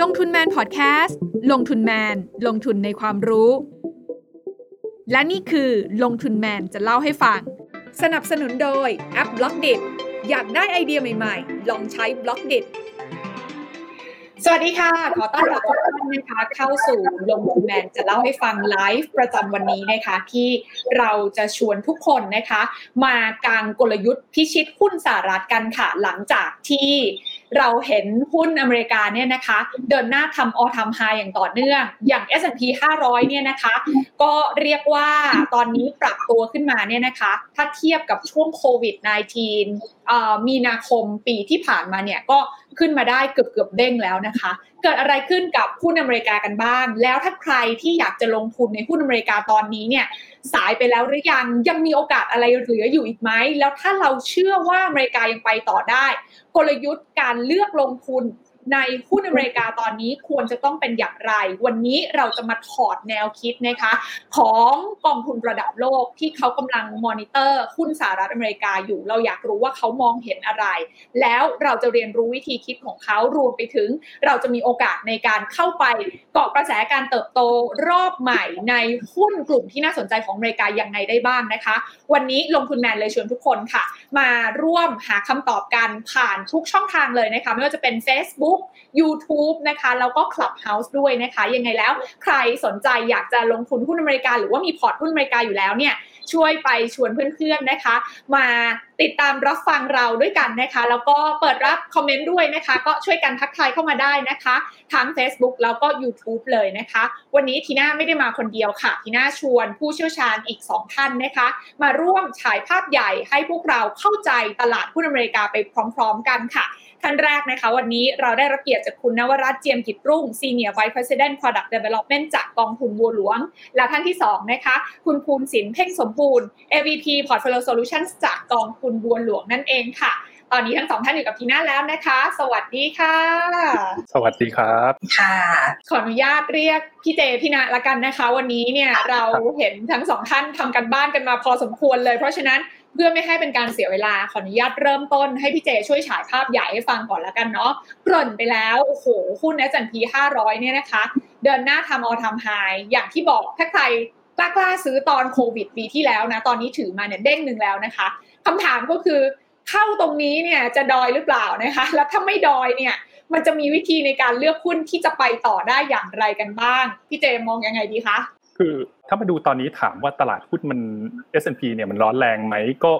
ลงทุนแมนพอดแคสต์ลงทุนแมน ลงทุนในความรู้ และนี่คือลงทุนแมนจะเล่าให้ฟัง สนับสนุนโดยแอป Blockdit อยากได้ไอเดียใหม่ๆ ลองใช้ Blockdit สวัสดีค่ะ ขอต้อนรับทุกท่านนะคะ เข้าสู่ลงทุนแมนจะเล่าให้ฟังไลฟ์ประจำวันนี้นะคะ ที่เราจะชวนทุกคนนะคะ มากางกลยุทธ์พิชิตหุ้นสหรัฐกันค่ะ หลังจากที่ เราเห็นหุ้นอเมริกาเนี่ยนะคะ เดินหน้าทำออทำไฮอย่างต่อเนื่อง อย่าง S&P 500 เนี่ยนะคะ ก็เรียกว่าตอนนี้ปรับตัวขึ้นมาเนี่ยนะคะ ถ้าเทียบกับช่วงโควิด -19 มีนาคมปีที่ผ่านมาเนี่ยก็ขึ้นมาได้เกือบเกือบเด้งแล้วนะคะ เกิดอะไรขึ้นกับหุ้นอเมริกากันบ้าง แล้วถ้าใครที่อยากจะลงทุนในหุ้นอเมริกาตอนนี้เนี่ยสายไปแล้วหรือยังยังมีโอกาสอะไรเหลืออยู่อีกไหมแล้วถ้าเราเชื่อว่าอเมริกายังไปต่อได้ กลยุทธ์การเลือกลงทุน ในหุ้นอเมริกาตอนนี้ควรจะต้องเป็นอย่างไร วันนี้เราจะมาถอดแนวคิดนะคะ ของกองทุนระดับโลกที่เขากำลังมอนิเตอร์หุ้นสหรัฐอเมริกาอยู่ เราอยากรู้ว่าเขามองเห็นอะไร แล้วเราจะเรียนรู้วิธีคิดของเขารวมไปถึง เราจะมีโอกาสในการเข้าไปเกาะกระแสการเติบโตรอบใหม่ในหุ้นกลุ่มที่น่าสนใจของอเมริกายังไงได้บ้างนะคะ วันนี้ลงทุนแมนเลยชวนทุกคนค่ะ มาร่วมหาคำตอบกันผ่านทุกช่องทางเลยนะคะไม่ว่าจะเป็น Facebook YouTube นะคะ แล้วก็ Clubhouse ด้วยนะคะ ยังไงแล้วใครสนใจอยากจะลงทุนหุ้นอเมริกา หรือว่ามีพอร์ตหุ้นอเมริกาอยู่แล้วเนี่ยช่วยไปชวนเพื่อนๆนะคะ มาติดตามรับฟังเราด้วยกันนะคะ แล้วก็เปิดรับคอมเมนต์ด้วยนะคะ ก็ช่วยกันทักทายเข้ามาได้นะคะทั้ง Facebook แล้วก็ YouTube เลยนะคะ วันนี้ทีน่าไม่ได้มาคนเดียวค่ะ ทีน่าชวนผู้เชี่ยวชาญอีก 2 ท่านนะคะ มาร่วมฉายภาพใหญ่ให้พวกเราเข้าใจตลาดหุ้นอเมริกาไปพร้อม ๆ กันค่ะ ท่านแรกนะคะ วันนี้เราได้รับเกียรติจากคุณนวรัตน์เจียมกิจรุ่ง Senior Vice President Product Development จากกองทุนบัวหลวง และท่านที่2นะคะ คุณภูนศิลป์เพ่งสมบูรณ์ AVP Portfolio Solutions จากกองทุนบัวหลวงนั่นเองค่ะ ตอนนี้ทั้งสองท่านอยู่กับทีน่าแล้วนะคะ สวัสดีค่ะ สวัสดีครับค่ะ ขออนุญาตเรียกพี่เจพี่นาละกันนะคะ วันนี้เนี่ยเราเห็นทั้งสองท่านทำกันบ้านกันมาพอสมควรเลย เพราะฉะนั้น เพื่อไม่ให้เป็นการเสียเวลาขออนุญาตเริ่มต้นให้พี่เจช่วยฉายภาพใหญ่ให้ฟังก่อนแล้วกันเนาะเกริ่นไปแล้วโอ้โหหุ้นน S&P 500 เนี่ยนะคะ เดินหน้าทำออทำไฮอย่างที่บอกถ้าใครกล้ากล้าซื้อตอนโควิดปีที่แล้วนะ ตอนนี้ถือมาเนี่ยเด้งหนึ่งแล้วนะคะคำถามก็คือเข้าตรงนี้เนี่ยจะดอยหรือเปล่านะคะ แล้วถ้าไม่ดอยเนี่ยมันจะมีวิธีในการเลือกหุ้นที่จะไปต่อได้อย่างไรกันบ้าง พี่เจมองยังไงดีคะ คือถ้ามาดูตอนนี้ถามว่าตลาดหุ้นมัน S&P เนี่ยมันร้อนแรงไหมก็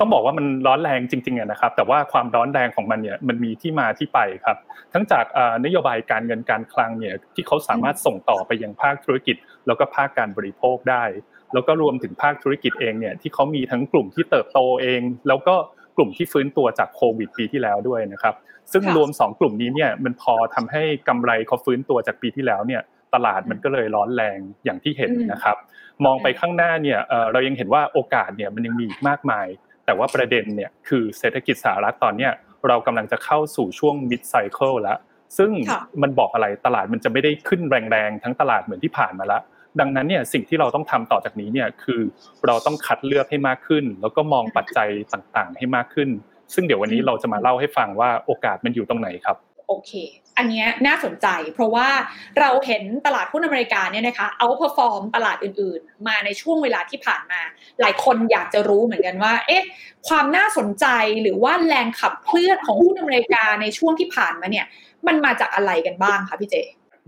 ต้องบอกว่ามันร้อนแรงจริงๆนะครับ แต่ว่าความร้อนแรงของมันเนี่ยมันมีที่มาที่ไปครับ ทั้งจากนโยบายการเงินการคลังเนี่ยที่เขาสามารถส่งต่อไปยังภาคธุรกิจ แล้วก็ภาคการบริโภคได้ แล้วก็รวมถึงภาคธุรกิจเองเนี่ยที่เขามีทั้งกลุ่มที่เติบโตเอง แล้วก็กลุ่มที่ฟื้นตัวจากโควิดปีที่แล้วด้วยนะครับ ซึ่งรวม 2 กลุ่มนี้เนี่ยมันพอทำให้กำไรเขาฟื้นตัวจากปีที่แล้วเนี่ย ตลาดมันก็เลยร้อนแรงอย่างที่เห็นนะครับ มองไปข้างหน้าเนี่ยเรายังเห็นว่าโอกาสเนี่ยมันยังมีอีกมากมาย แต่ว่าประเด็นเนี่ยคือเศรษฐกิจสหรัฐตอนเนี้ยเรากำลังจะเข้าสู่ช่วง mid cycle แล้วซึ่งมันบอกอะไรตลาดมันจะไม่ได้ขึ้นแรงๆทั้งตลาดเหมือนที่ผ่านมาแล้วดังนั้นเนี่ยสิ่งที่เราต้องทำต่อจากนี้เนี่ยคือเราต้องคัดเลือกให้มากขึ้น แล้วก็มองปัจจัยต่างๆ ให้มากขึ้น ซึ่งเดี๋ยววันนี้เราจะมาเล่าให้ฟังว่าโอกาสมันอยู่ตรงไหนครับ โอเค อันนี้น่าสนใจ เพราะว่าเราเห็นตลาดหุ้นอเมริกาเนี่ยนะคะเอาพอฟอร์มตลาดอื่นๆ มาในช่วงเวลาที่ผ่านมา หลายคนอยากจะรู้เหมือนกันว่า เอ๊ะ ความน่าสนใจหรือว่าแรงขับเคลื่อนของหุ้นอเมริกาในช่วงที่ผ่านมาเนี่ย มันมาจากอะไรกันบ้างคะพี่เจ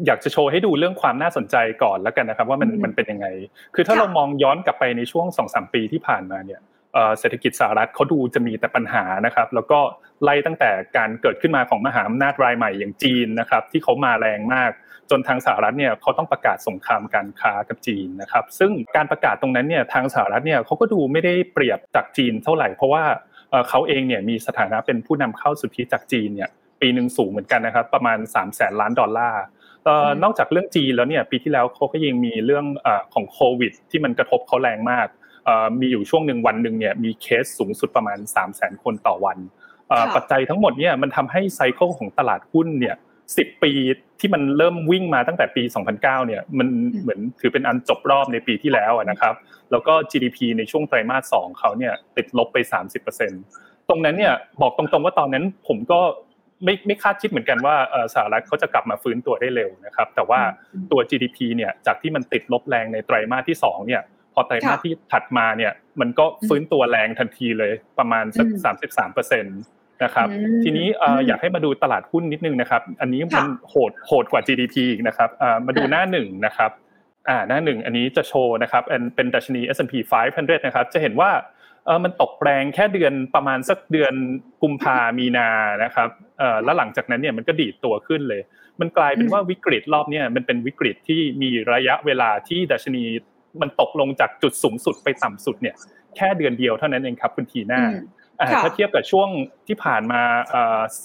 อยากจะโชว์ให้ดูเรื่องความน่าสนใจก่อนแล้วกันนะครับ ว่ามันมันเป็นยังไง คือถ้าเรามองย้อนกลับไปในช่วงสองสามปีที่ผ่านมาเนี่ย เศรษฐกิจสหรัฐเขาดูจะมีแต่ปัญหานะครับ แล้วก็ไล่ตั้งแต่การเกิดขึ้นมาของมหาอำนาจรายใหม่อย่างจีนนะครับ ที่เขามาแรงมาก จนทางสหรัฐเนี่ยเขาต้องประกาศสงครามการค้ากับจีนนะครับ ซึ่งการประกาศตรงนั้นเนี่ยทางสหรัฐเนี่ยเขาก็ดูไม่ได้เปรียบจากจีนเท่าไหร่เพราะว่าเขาเองเนี่ยมีสถานะเป็นผู้นำเข้าสุทธิจากจีนเนี่ยปีหนึ่งสูงเหมือนกันนะครับ ประมาณสามแสนล้านดอลลาร์นอกจากเรื่องจีนแล้วเนี่ยปีที่แล้วเขาก็ยังมีเรื่องของโควิด ที่มันกระทบเขาแรงมาก มีอยู่ช่วงหนึ่งวันหนึ่งเนี่ยมีเคสสูงสุดประมาณ 3 0 0 0 0 0 คนต่อวันปัจจัยทั้งหมดเนี่ยมันทำให้ cycle ของตลาดหุ้นเนี่ยสิบปีที่มันเริ่มวิ่งมาตั้งแต่ปี 2009 เนี่ยมันเหมือนถือเป็นอันจบรอบในปีที่แล้วนะครับ แล้วก็ GDP ในช่วงไตรมาส 2 เขาเนี่ยติดลบไป 30%ตรงนั้นเนี่ยบอกตรงๆว่าตอนนั้นผมก็ไม่ไม่คาดคิดเหมือนกันว่าสหรัฐเขาจะกลับมาฟื้นตัวได้เร็วนะครับ แต่ว่าตัว GDP เนี่ยจากที่มันติดลบแรงในไตรมาสที่2เนี่ยพ อไตรมาสที่ถัดมาเนี่ย มันก็ฟื้นตัวแรงทันทีเลยประมาณสัก33เปอร์เซ็นต์นะครับทีนี้อยากให้มาดูตลาดหุ้นนิดนึงนะครับ อันนี้มันโหดโหดกว่า GDP อีกนะครับมาดูหน้าหนึ่งนะครับอ่าหน้าหนึ่งอันนี้จะโชว์นะครับเป็นดัชนี S&P 500 นะครับ จะเห็นว่าเออมันตกแรงแค่เดือนประมาณสักเดือนกุมภามีนานะครับเออแล้วหลังจากนั้นเนี่ยมันก็ดีดตัวขึ้นเลย มันกลายเป็นว่าวิกฤตรอบนี้มันเป็นวิกฤตที่มีระยะเวลาที่ดัชนี มันตกลงจากจุดสูงสุดไปต่ำสุดเนี่ยแค่เดือนเดียวเท่านั้นเองครับคุณทีน่าถ้าเทียบกับช่วงที่ผ่านมา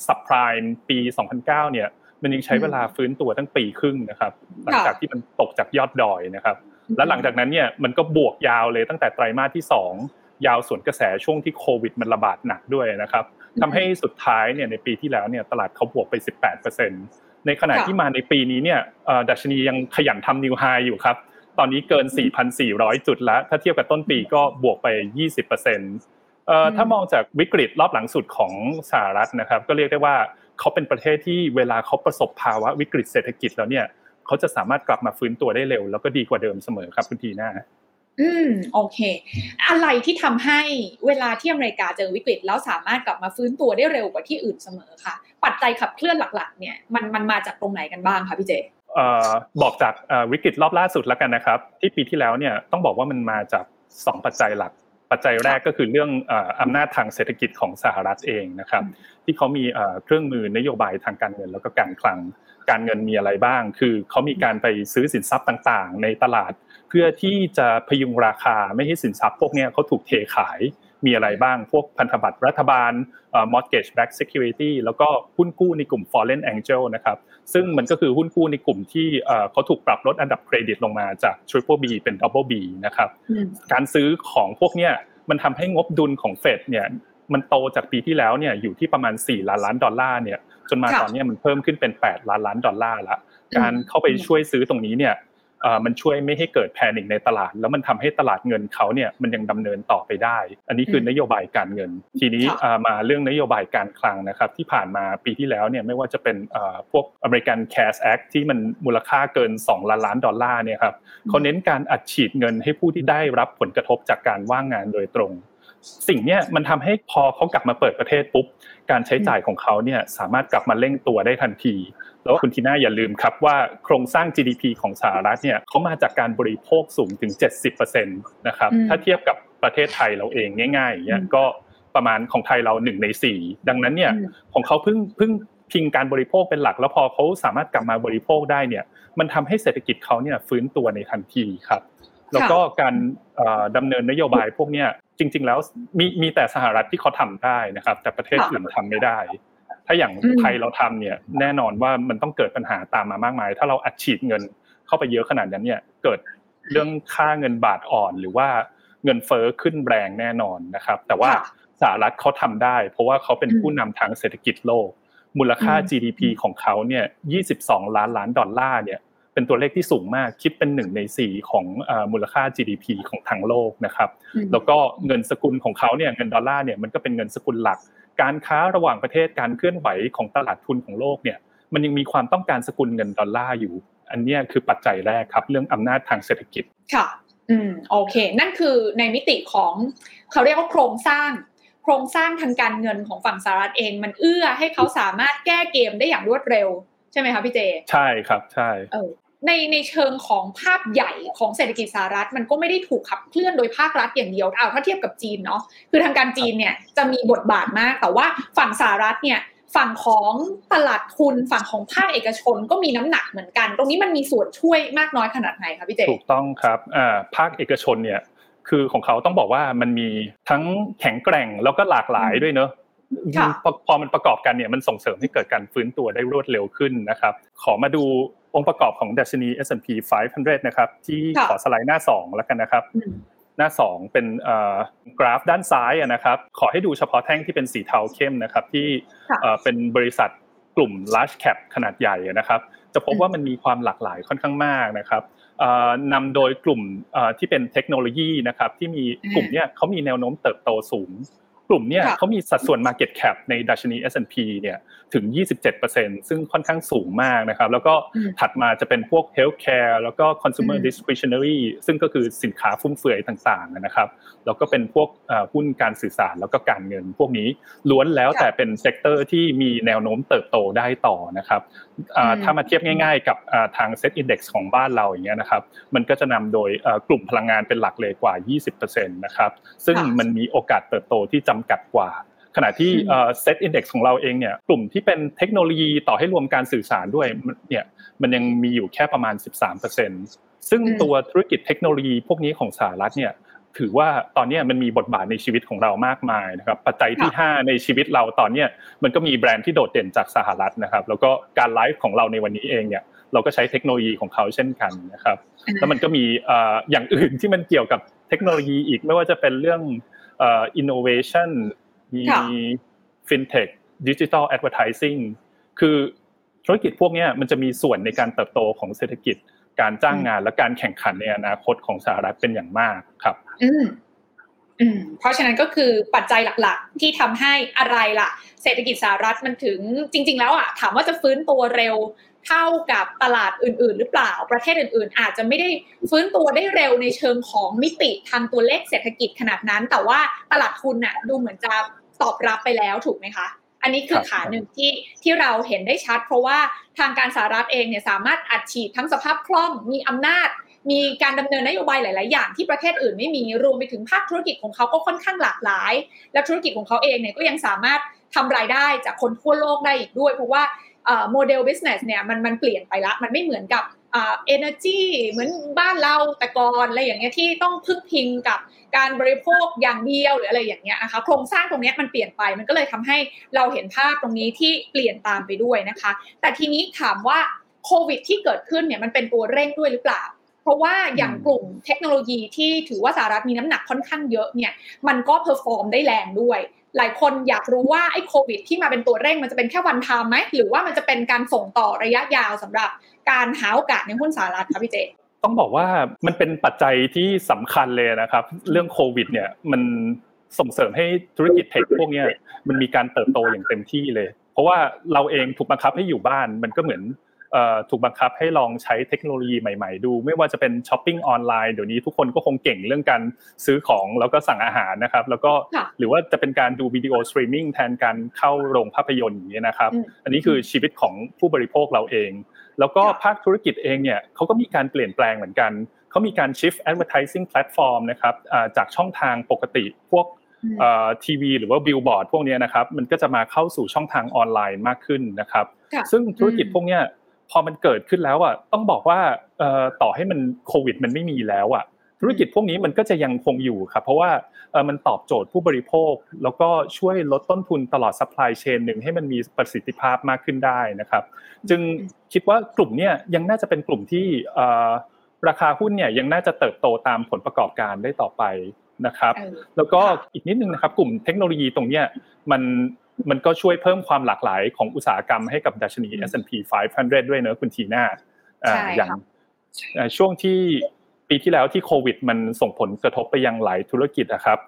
สับไพรม์ปี 2009 เนี่ย มันยังใช้เวลาฟื้นตัวตั้งปีครึ่งนะครับ หลังจากที่มันตกจากยอดดอยนะครับ แล้วหลังจากนั้นเนี่ยมันก็บวกยาวเลยตั้งแต่ไตรมาสที่ 2 ยาวส่วนกระแสช่วงที่โควิดมันระบาดหนักด้วยนะครับทำให้สุดท้ายเนี่ยในปีที่แล้วเนี่ยตลาดเขาบวกไป 18%ในขณะที่มาในปีนี้เนี่ยดัชนียังขยันทำนิวไฮอยู่ครับ ตอนนี้เกิน 4,400 จุดแล้ว ถ้าเทียบกับต้นปีก็บวกไป 20%เอ่อถ้ามองจากวิกฤตรอบหลังสุดของสหรัฐนะครับ ก็เรียกได้ว่าเขาเป็นประเทศที่เวลาเขาประสบภาวะวิกฤตเศรษฐกิจแล้วเนี่ยเขาจะสามารถกลับมาฟื้นตัวได้เร็ว แล้วก็ดีกว่าเดิมเสมอครับคุณทีน่าอืมโอเค อะไรที่ทำให้เวลาที่อเมริกาเจอวิกฤต แล้วสามารถกลับมาฟื้นตัวได้เร็วกว่าที่อื่นเสมอค่ะ ปัจจัยขับเคลื่อนหลักๆ เนี่ยมันมันมาจากตรงไหนกันบ้างคะพี่เจ บอกจากวิกฤตรอบล่าสุดแล้วกันนะครับ ที่ปีที่แล้วเนี่ยต้องบอกว่ามันมาจาก 2 ปัจจัยหลัก ปัจจัยแรกก็คือเรื่องอำนาจทางเศรษฐกิจของสหรัฐเองนะครับ ที่เขามีเครื่องมือนโยบายทางการเงินแล้วก็การคลังการเงินมีอะไรบ้าง คือเขามีการไปซื้อสินทรัพย์ต่างๆ ในตลาด เพื่อที่จะพยุงราคาไม่ให้สินทรัพย์พวกนี้เขาถูกเทขาย มีอะไรบ้าง พวกพันธบัตรรัฐบาล mortgage backed security แล้วก็หุ้นกู้ในกลุ่ม foreign angel นะครับ ซึ่งมันก็คือหุ้นกู้ในกลุ่มที่เขาถูกปรับลดอันดับเครดิตลงมาจาก triple B เป็น double B นะครับ การซื้อของพวกเนี้ยมันทำให้งบดุลของเฟดเนี่ยมันโตจากปีที่แล้วเนี่ยอยู่ที่ประมาณ 4 ล้านล้านดอลลาร์เนี่ยจนมาตอนนี้มันเพิ่มขึ้นเป็น 8 ล้านล้านดอลลาร์ละการเข้าไปช่วยซื้อตรงนี้เนี่ย มันช่วยไม่ให้เกิดแพนิคในตลาด แล้วมันทำให้ตลาดเงินเขาเนี่ยมันยังดำเนินต่อไปได้ อันนี้คือนโยบายการเงิน ทีนี้มาเรื่องนโยบายการคลังนะครับที่ผ่านมาปีที่แล้วเนี่ยไม่ว่าจะเป็นพวก American Cares Act ที่มันมูลค่าเกิน 2 ล้านล้านดอลลาร์เนี่ยครับเขาเน้นการอัดฉีดเงินให้ผู้ที่ได้รับผลกระทบจากการว่างงานโดยตรงสิ่งนี้มันทำให้พอเขากลับมาเปิดประเทศปุ๊บการใช้จ่ายของเขาเนี่ยสามารถกลับมาเร่งตัวได้ทันที แล้วคุณทีน่าอย่าลืมครับว่าโครงสร้าง GDP ของสหรัฐเนี่ยเขามาจากการบริโภคสูงถึง 70%นะครับถ้าเทียบกับประเทศไทยเราเองง่ายๆเนี่ยก็ประมาณของไทยเราหนึ่งในสี่ดังนั้นเนี่ยของเขาเพิ่งเพิ่งพิงการบริโภคเป็นหลัก แล้วพอเขาสามารถกลับมาบริโภคได้เนี่ยมันทำให้เศรษฐกิจเขาเนี่ยฟื้นตัวในทันทีครับ แล้วก็การดำเนินนโยบายพวกเนี้ยจริง ๆ แล้วมีมีแต่สหรัฐที่เขาทำได้นะครับ แต่ประเทศอื่นทำไม่ได้ ถ้าอย่างไทยเราทำเนี่ยแน่นอนว่ามันต้องเกิดปัญหาตามมามากมาย ถ้าเราอัดฉีดเงินเข้าไปเยอะขนาดนั้นเนี่ยเกิดเรื่องค่าเงินบาทอ่อนหรือว่าเงินเฟ้อขึ้นแรงแน่นอนนะครับ แต่ว่าสหรัฐเขาทำได้ เพราะว่าเขาเป็นผู้นำทางเศรษฐกิจโลก มูลค่า GDP ของเขาเนี่ย22 ล้านล้านดอลลาร์เนี่ยเป็นตัวเลขที่สูงมากคิดเป็นหนึ่งในสี่ของมูลค่า GDP ของทั้งโลกนะครับ แล้วก็เงินสกุลของเขาเนี่ยเงินดอลลาร์เนี่ยมันก็เป็นเงินสกุลหลัก การค้าระหว่างประเทศการเคลื่อนไหวของตลาดทุนของโลกเนี่ยมันยังมีความต้องการสกุลเงินดอลลาร์อยู่ อันนี้คือปัจจัยแรกครับเรื่องอำนาจทางเศรษฐกิจค่ะอืมโอเค นั่นคือในมิติของเขาเรียกว่าโครงสร้าง โครงสร้างทางการเงินของฝั่งสหรัฐเอง มันเอื้อให้เขาสามารถแก้เกมได้อย่างรวดเร็ว ใช่ไหมคะพี่เจ ใช่ครับใช่เออ ในในเชิงของภาพใหญ่ของเศรษฐกิจสหรัฐ มันก็ไม่ได้ถูกขับเคลื่อนโดยภาครัฐอย่างเดียวเอาถ้าเทียบกับจีนเนาะคือทางการจีนเนี่ยจะมีบทบาทมาก แต่ว่าฝั่งสหรัฐเนี่ยฝั่งของตลาดทุนฝั่งของภาคเอกชนก็มีน้ำหนักเหมือนกัน ตรงนี้มันมีส่วนช่วยมากน้อยขนาดไหนคะพี่เจถูกต้องครับภาคเอกชนเนี่ยคือของเขาต้องบอกว่ามันมีทั้งแข็งแกร่งแล้วก็หลากหลายด้วยเนอะพอมันประกอบกันเนี่ยมันส่งเสริมให้เกิดการฟื้นตัวได้รวดเร็วขึ้นนะครับ ขอมาดู องค์ประกอบของดัชนี S&P 500 นะครับ ที่ขอสไลด์หน้า 2 แล้วกันนะครับ หน้า 2 เป็นกราฟด้านซ้ายนะครับ ขอให้ดูเฉพาะแท่งที่เป็นสีเทาเข้มนะครับ ที่เป็นบริษัทกลุ่ม large cap ขนาดใหญ่นะครับ จะพบว่ามันมีความหลากหลายค่อนข้างมากนะครับนำโดยกลุ่มที่เป็นเทคโนโลยีนะครับ ที่มีกลุ่มเนี้ยเขามีแนวโน้มเติบโตสูง กลุ่มเนี่ยเขามีสัดส่วน Market Cap ในดัชนี S&P เนี่ยถึง 27%ซึ่งค่อนข้างสูงมากนะครับ แล้วก็ถัดมาจะเป็นพวก Healthcare แล้วก็ Consumer Discretionary ซึ่งก็คือสินค้าฟุ่มเฟือยต่างๆนะครับ แล้วก็เป็นพวกหุ้นการสื่อสารแล้วก็การเงิน พวกนี้ล้วนแล้วแต่เป็น sector ที่มีแนวโน้มเติบโตได้ต่อนะครับถ้ามาเทียบง่าย ๆ กับทาง SET Index ของบ้านเราอย่างเงี้ยนะครับ มันก็จะนำโดยกลุ่มพลังงานเป็นหลักเลยกว่า 20%นะครับ ซึ่งมันมีโอกาสเติบโตที่จำกัดกว่า ขณะที่ SET Index ของเราเองเนี่ยกลุ่มที่เป็นเทคโนโลยีต่อให้รวมการสื่อสารด้วยเนี่ยมันยังมีอยู่แค่ประมาณ 13%ซึ่งตัวธุรกิจเทคโนโลยีพวกนี้ของสหรัฐเนี่ยถือว่าตอนนี้มันมีบทบาทในชีวิตของเรามากมายนะครับปัจจัยที่ 5 ในชีวิตเราตอนนี้มันก็มีแบรนด์ที่โดดเด่นจากสหรัฐนะครับ แล้วก็การไลฟ์ของเราในวันนี้เองเนี่ยเราก็ใช้เทคโนโลยีของเขาเช่นกันนะครับ แล้วมันก็มีอย่างอื่นที่มันเกี่ยวกับเทคโนโลยีอีกไม่ว่าจะเป็นเรื่อง อินโนเวชันมีfintech digital advertising คือธุรกิจพวกนี้มันจะมีส่วนในการเติบโตของเศรษฐกิจ การจ้างงานและการแข่งขันในอนาคตของสหรัฐเป็นอย่างมากครับอืมอืมเพราะฉะนั้นก็คือปัจจัยหลักๆ ที่ทำให้อะไรล่ะ เศรษฐกิจสหรัฐมันถึงจริง ๆ แล้วอะถามว่าจะฟื้นตัวเร็ว เท่ากับตลาดอื่น ๆ หรือเปล่าประเทศอื่น ๆ อาจจะไม่ได้ฟื้นตัวได้เร็วในเชิงของมิติทางตัวเลขเศรษฐกิจขนาดนั้น แต่ว่าตลาดทุนน่ะดูเหมือนจะตอบรับไปแล้วถูกไหมคะอันนี้คือขาหนึ่งที่ที่เราเห็นได้ชัด เพราะว่าทางการสหรัฐเองเนี่ยสามารถอัดฉีดทั้งสภาพคล่องมีอำนาจ มีการดำเนินนโยบายหลาย ๆ อย่างที่ประเทศอื่นไม่มีรวมไปถึงภาคธุรกิจของเขาก็ค่อนข้างหลากหลาย และธุรกิจของเขาเองเนี่ยก็ยังสามารถทำรายได้จากคนทั่วโลกได้อีกด้วย เพราะว่า model business เนี่ยมันมันเปลี่ยนไปละ มันไม่เหมือนกับ energy เหมือนบ้านเราแต่ก่อนอะไรอย่างเงี้ยที่ต้องพึ่งพิงกับการบริโภคอย่างเดียวหรืออะไรอย่างเงี้ยนะคะโครงสร้างตรงนี้มันเปลี่ยนไปมันก็เลยทำให้เราเห็นภาพตรงนี้ที่เปลี่ยนตามไปด้วยนะคะ แต่ทีนี้ถามว่าโควิดที่เกิดขึ้นเนี่ยมันเป็นตัวเร่งด้วยหรือเปล่า เพราะว่าอย่างกลุ่มเทคโนโลยีที่ถือว่าสหรัฐมีน้ำหนักค่อนข้างเยอะเนี่ยมันก็ perform ได้แรงด้วย หลายคนอยากรู้ว่าไอ้โควิด ที่มาเป็นตัวเร่งมันจะเป็นแค่ one time ไหมหรือว่ามันจะเป็นการส่งต่อระยะยาวสำหรับการหาโอกาสในหุ้นสหรัฐครับพี่เจต้องบอกว่ามันเป็นปัจจัยที่สำคัญเลยนะครับ เรื่องโควิด เนี่ยมันส่งเสริมให้ธุรกิจ tech พวกนี้มันมีการเติบโตอย่างเต็มที่เลย เพราะว่าเราเองถูกบังคับให้อยู่บ้านมันก็เหมือน ถูกบังคับให้ลองใช้เทคโนโลยีใหม่ ๆ ดู ไม่ว่าจะเป็น shopping online เดี๋ยวนี้ทุกคนก็คงเก่งเรื่องการซื้อของแล้วก็สั่งอาหารนะครับ แล้วก็หรือว่าจะเป็นการดู video streaming แทนการเข้าโรงภาพยนตร์อย่างนี้นะครับ อันนี้คือชีวิตของผู้บริโภคเราเอง แล้วก็ภาคธุรกิจเองเนี่ยเขาก็มีการเปลี่ยนแปลงเหมือนกันเขามีการ shift advertising platform นะครับจากช่องทางปกติพวกทีวีหรือว่าบิลบอร์ดพวกนี้นะครับมันก็จะมาเข้าสู่ช่องทางออนไลน์มากขึ้นนะครับ ซึ่งธุรกิจพวกนี้ พอมันเกิดขึ้นแล้วอะต้องบอกว่าต่อให้มันโควิดมันไม่มีแล้วอะธุรกิจพวกนี้มันก็จะยังคงอยู่ครับเพราะว่ามันตอบโจทย์ผู้บริโภค แล้วก็ช่วยลดต้นทุนตลอด supply chain หนึ่งให้มันมีประสิทธิภาพมากขึ้นได้นะครับ จึงคิดว่ากลุ่มนี้ยังน่าจะเป็นกลุ่มที่ราคาหุ้นเนี่ยยังน่าจะเติบโตตามผลประกอบการได้ต่อไปนะครับ แล้วก็อีกนิดนึงนะครับ กลุ่มเทคโนโลยีตรงเนี้ยมัน มันก็ช่วยเพิ่มความหลากหลายของอุตสาหกรรมให้กับดัชนี S&P 500 ด้วยเนอะคุณทีน่าอย่างช่วงที่ปีที่แล้วที่โควิด มันส่งผลกระทบไปยังหลายธุรกิจนะครับ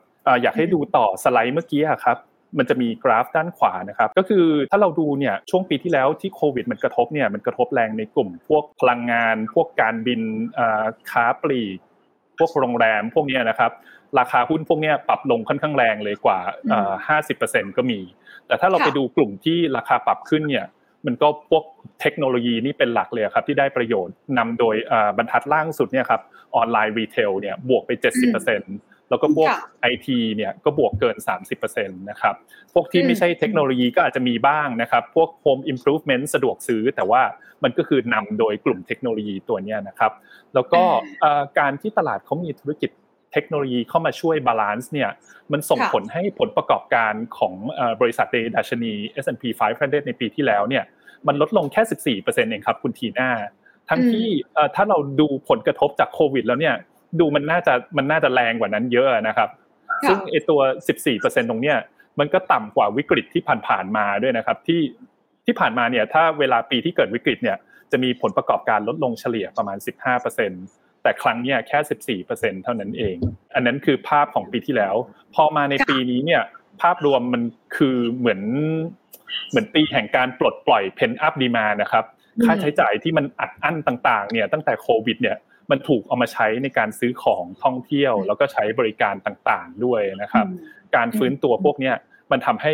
อยากให้ดูต่อสไลด์เมื่อกี้ครับมันจะมีกราฟด้านขวานะครับ ก็คือถ้าเราดูเนี่ยช่วงปีที่แล้วที่โควิด มันกระทบเนี่ยมันกระทบแรงในกลุ่ม พวกพลังงาน พวกการบินค้าปลีกพวกโรงแรมพวกนี้นะครับ ราคาหุ้นพวกนี้ปรับลงค่อนข้างแรงเลยกว่า 50%ก็มี แต่ถ้าเราไปดูกลุ่มที่ราคาปรับขึ้นเนี่ยมันก็พวกเทคโนโลยีนี่เป็นหลักเลยครับที่ได้ประโยชน์นำโดยบรรทัดล่างสุดเนี่ยครับonline retail เนี่ยบวกไป 70%แล้วก็พวกไอทีเนี่ยก็บวกเกิน 30%นะครับพวกที่ไม่ใช่เทคโนโลยีก็อาจจะมีบ้างนะครับพวก Home Improvement สะดวกซื้อ แต่ว่ามันก็คือนำโดยกลุ่มเทคโนโลยีตัวนี้นะครับแล้วก็การที่ตลาดเขามีธุรกิจ เทคโนโลยีเข้ามาช่วย balance เนี่ยมันส่งผลให้ผลประกอบการของบริษัทในดัชนี S&P 500 ในปีที่แล้วเนี่ยมันลดลงแค่ 14%เองครับคุณทีน่าทั้งที่ถ้าเราดูผลกระทบจากโควิด แล้วเนี่ยดูมันน่าจะมันน่าจะแรงกว่านั้นเยอะนะครับ ซึ่งไอตัว 14%ตรงเนี้ยมันก็ต่ำกว่าวิกฤตที่ผ่านๆมาด้วยนะครับ ที่ที่ผ่านมาเนี่ยถ้าเวลาปีที่เกิดวิกฤตเนี่ยจะมีผลประกอบการลดลงเฉลี่ยประมาณ 15% แต่ครั้งเนี้ยแค่14%เท่านั้นเอง อันนั้นคือภาพของปีที่แล้ว พอมาในปีนี้เนี่ยภาพรวมมันคือเหมือน เหมือนปีแห่งการปลดปล่อยเพนอัพดีมานะครับ ค่าใช้จ่ายที่มันอัดอั้นต่างๆ เนี่ยตั้งแต่โควิด เนี่ยมันถูกเอามาใช้ในการซื้อของท่องเที่ยว แล้วก็ใช้บริการต่างๆด้วยนะครับ การฟื้นตัวพวกเนี้ยมันทำให้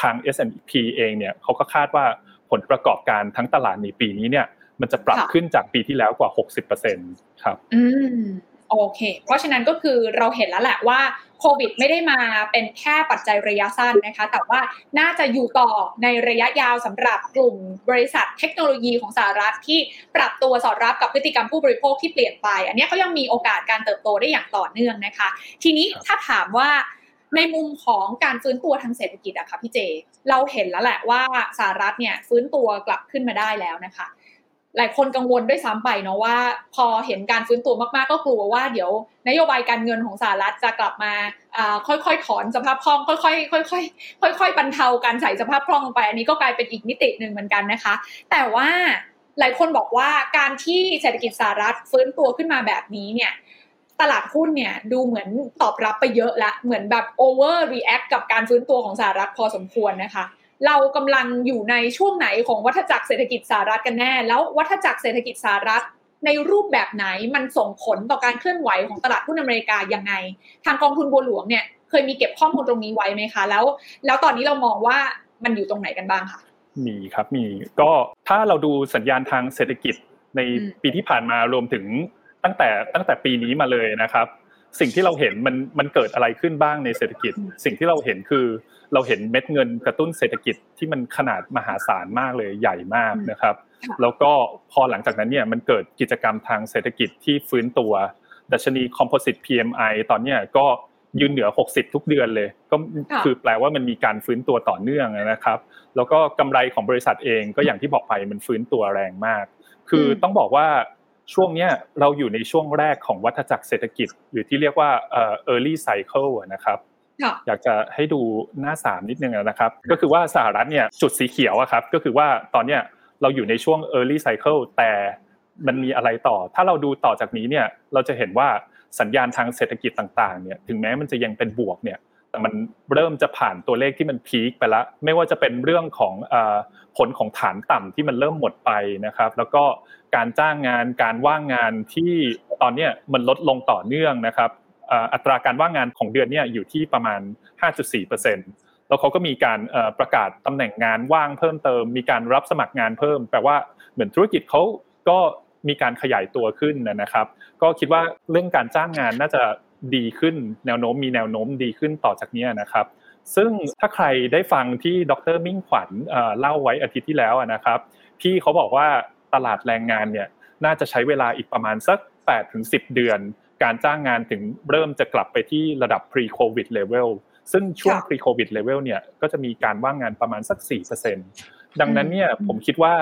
ทาง S&P เองเนี่ยเขาก็คาดว่าผลประกอบการทั้งตลาดในปีนี้เนี่ย มันจะปรับขึ้นจากปีที่แล้วกว่า 60%ครับ อืมโอเค เพราะฉะนั้นก็คือเราเห็นแล้วแหละว่าโควิดไม่ได้มาเป็นแค่ปัจจัยระยะสั้นนะคะ แต่ว่าน่าจะอยู่ต่อในระยะยาวสำหรับกลุ่มบริษัทเทคโนโลยีของสหรัฐที่ปรับตัวสอดรับกับพฤติกรรมผู้บริโภคที่เปลี่ยนไป อันนี้เขายังมีโอกาสการเติบโตได้อย่างต่อเนื่องนะคะ ทีนี้ถ้าถามว่าในมุมของการฟื้นตัวทางเศรษฐกิจอะค่ะพี่เจ เราเห็นแล้วแหละว่าสหรัฐเนี่ยฟื้นตัวกลับขึ้นมาได้แล้วนะคะ หลายคนกังวลด้วยซ้ำไปเนาะว่า พอเห็นการฟื้นตัวมากๆ ก็กลัวว่าเดี๋ยวนโยบายการเงินของสหรัฐจะกลับมาค่อยๆถอนสภาพคล่องค่อยๆค่อยๆค่อยๆบรรเทาการใส่สภาพคล่องลงไป อันนี้ก็กลายเป็นอีกมิติหนึ่งเหมือนกันนะคะ แต่ว่าหลายคนบอกว่าการที่เศรษฐกิจสหรัฐฟื้นตัวขึ้นมาแบบนี้เนี่ยตลาดหุ้นเนี่ยดูเหมือนตอบรับไปเยอะละเหมือนแบบ over react กับการฟื้นตัวของสหรัฐพอสมควรนะคะ เรากำลังอยู่ในช่วงไหนของวัฏจักรเศรษฐกิจสหรัฐกันแน่ แล้ววัฏจักรเศรษฐกิจสหรัฐในรูปแบบไหนมันส่งผลต่อการเคลื่อนไหวของตลาดหุ้นอเมริกายังไง ทางกองทุนบัวหลวงเนี่ยเคยมีเก็บข้อมูลตรงนี้ไว้ไหมคะ แล้ว แล้วตอนนี้เรามองว่ามันอยู่ตรงไหนกันบ้างคะมีครับมีก็ถ้าเราดูสัญญาณทางเศรษฐกิจในปีที่ผ่านมารวมถึงตั้งแต่ตั้งแต่ปีนี้มาเลยนะครับ สิ่งที่เราเห็นมันมันเกิดอะไรขึ้นบ้างในเศรษฐกิจ สิ่งที่เราเห็นคือเราเห็นเม็ดเงินกระตุ้นเศรษฐกิจที่มันขนาดมหาศาลมากเลยใหญ่มากนะครับ แล้วก็พอหลังจากนั้นเนี่ยมันเกิดกิจกรรมทางเศรษฐกิจที่ฟื้นตัว ดัชนีคอมโพสิต PMI ตอนนี้ก็ยืนเหนือ 60 ทุกเดือนเลย ก็คือแปลว่ามันมีการฟื้นตัวต่อเนื่องนะครับ แล้วก็กำไรของบริษัทเองก็อย่างที่บอกไปมันฟื้นตัวแรงมาก คือต้องบอกว่า ช่วงนี้เราอยู่ในช่วงแรกของวัฏจักรเศรษฐกิจ หรือที่เรียกว่า early cycle นะครับอยากจะให้ดูหน้าสามนิดนึงนะครับ ก็คือว่าสหรัฐเนี่ยจุดสีเขียวอะครับ ก็คือว่าตอนเนี้ยเราอยู่ในช่วง early cycle แต่มันมีอะไรต่อ ถ้าเราดูต่อจากนี้เนี่ยเราจะเห็นว่าสัญญาณทางเศรษฐกิจต่างๆเนี่ยถึงแม้มันจะยังเป็นบวกเนี่ย แต่มันเริ่มจะผ่านตัวเลขที่มันพีคไปแล้วไม่ว่าจะเป็นเรื่องของผลของฐานต่ำที่มันเริ่มหมดไปนะครับ แล้วก็การจ้างงานการว่างงานที่ตอนนี้มันลดลงต่อเนื่องนะครับอัตราการว่างงานของเดือนนี้อยู่ที่ประมาณ 5.4%แล้วเขาก็มีการประกาศตำแหน่งงานว่างเพิ่มเติม มีการรับสมัครงานเพิ่มแปลว่าเหมือนธุรกิจเขาก็มีการขยายตัวขึ้นนะครับ ก็คิดว่าเรื่องการจ้างงานน่าจะ ดีขึ้นแนวโน้มมีแนวโน้มดีขึ้นต่อจากนี้นะครับ ซึ่งถ้าใครได้ฟังที่ดรมิ่งขวัญเล่าไว้อาทิตย์ที่แล้วนะครับพี่เขาบอกว่าตลาดแรงงานเนี่ยน่าจะใช้เวลาอีกประมาณสัก8-10 เดือน การจ้างงานถึงเริ่มจะกลับไปที่ระดับ pre covid level ซึ่งช่วง pre covid level เนี่ยก็จะมีการว่างงานประมาณสัก 4%ดังนั้นเนี่ยผมคิดว่า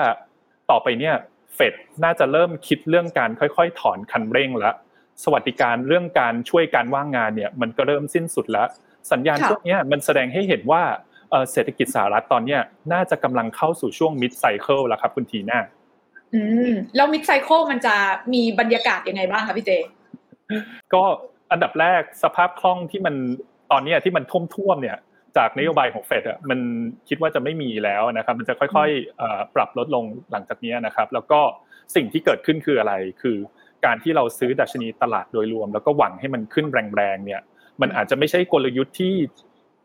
ต่อไปเนี่ยเฟดน่าจะเริ่มคิดเรื่องการค่อยๆ ถอนคันเร่งแล้ว สวัสดิการเรื่องการช่วยการว่างงานเนี่ยมันก็เริ่มสิ้นสุดแล้ว สัญญาณพวกนี้มันแสดงให้เห็นว่าเศรษฐกิจสหรัฐตอนนี้น่าจะกำลังเข้าสู่ช่วง mid cycle แล้วครับคุณทีน่าอืมแล้ว mid cycle มันจะมีบรรยากาศยังไงบ้างคะพี่เจ ก็อันดับแรกสภาพคล่องที่มันตอนนี้ที่มันท่วมท่วมเนี่ยจากนโยบายของเฟดอะมันคิดว่าจะไม่มีแล้วนะครับมันจะค่อยๆปรับลดลงหลังจากนี้นะครับ แล้วก็สิ่งที่เกิดขึ้นคืออะไรคือ การที่เราซื้อดัชนีตลาดโดยรวม แล้วก็หวังให้มันขึ้นแรงๆเนี่ย มันอาจจะไม่ใช่กลยุทธ์ที่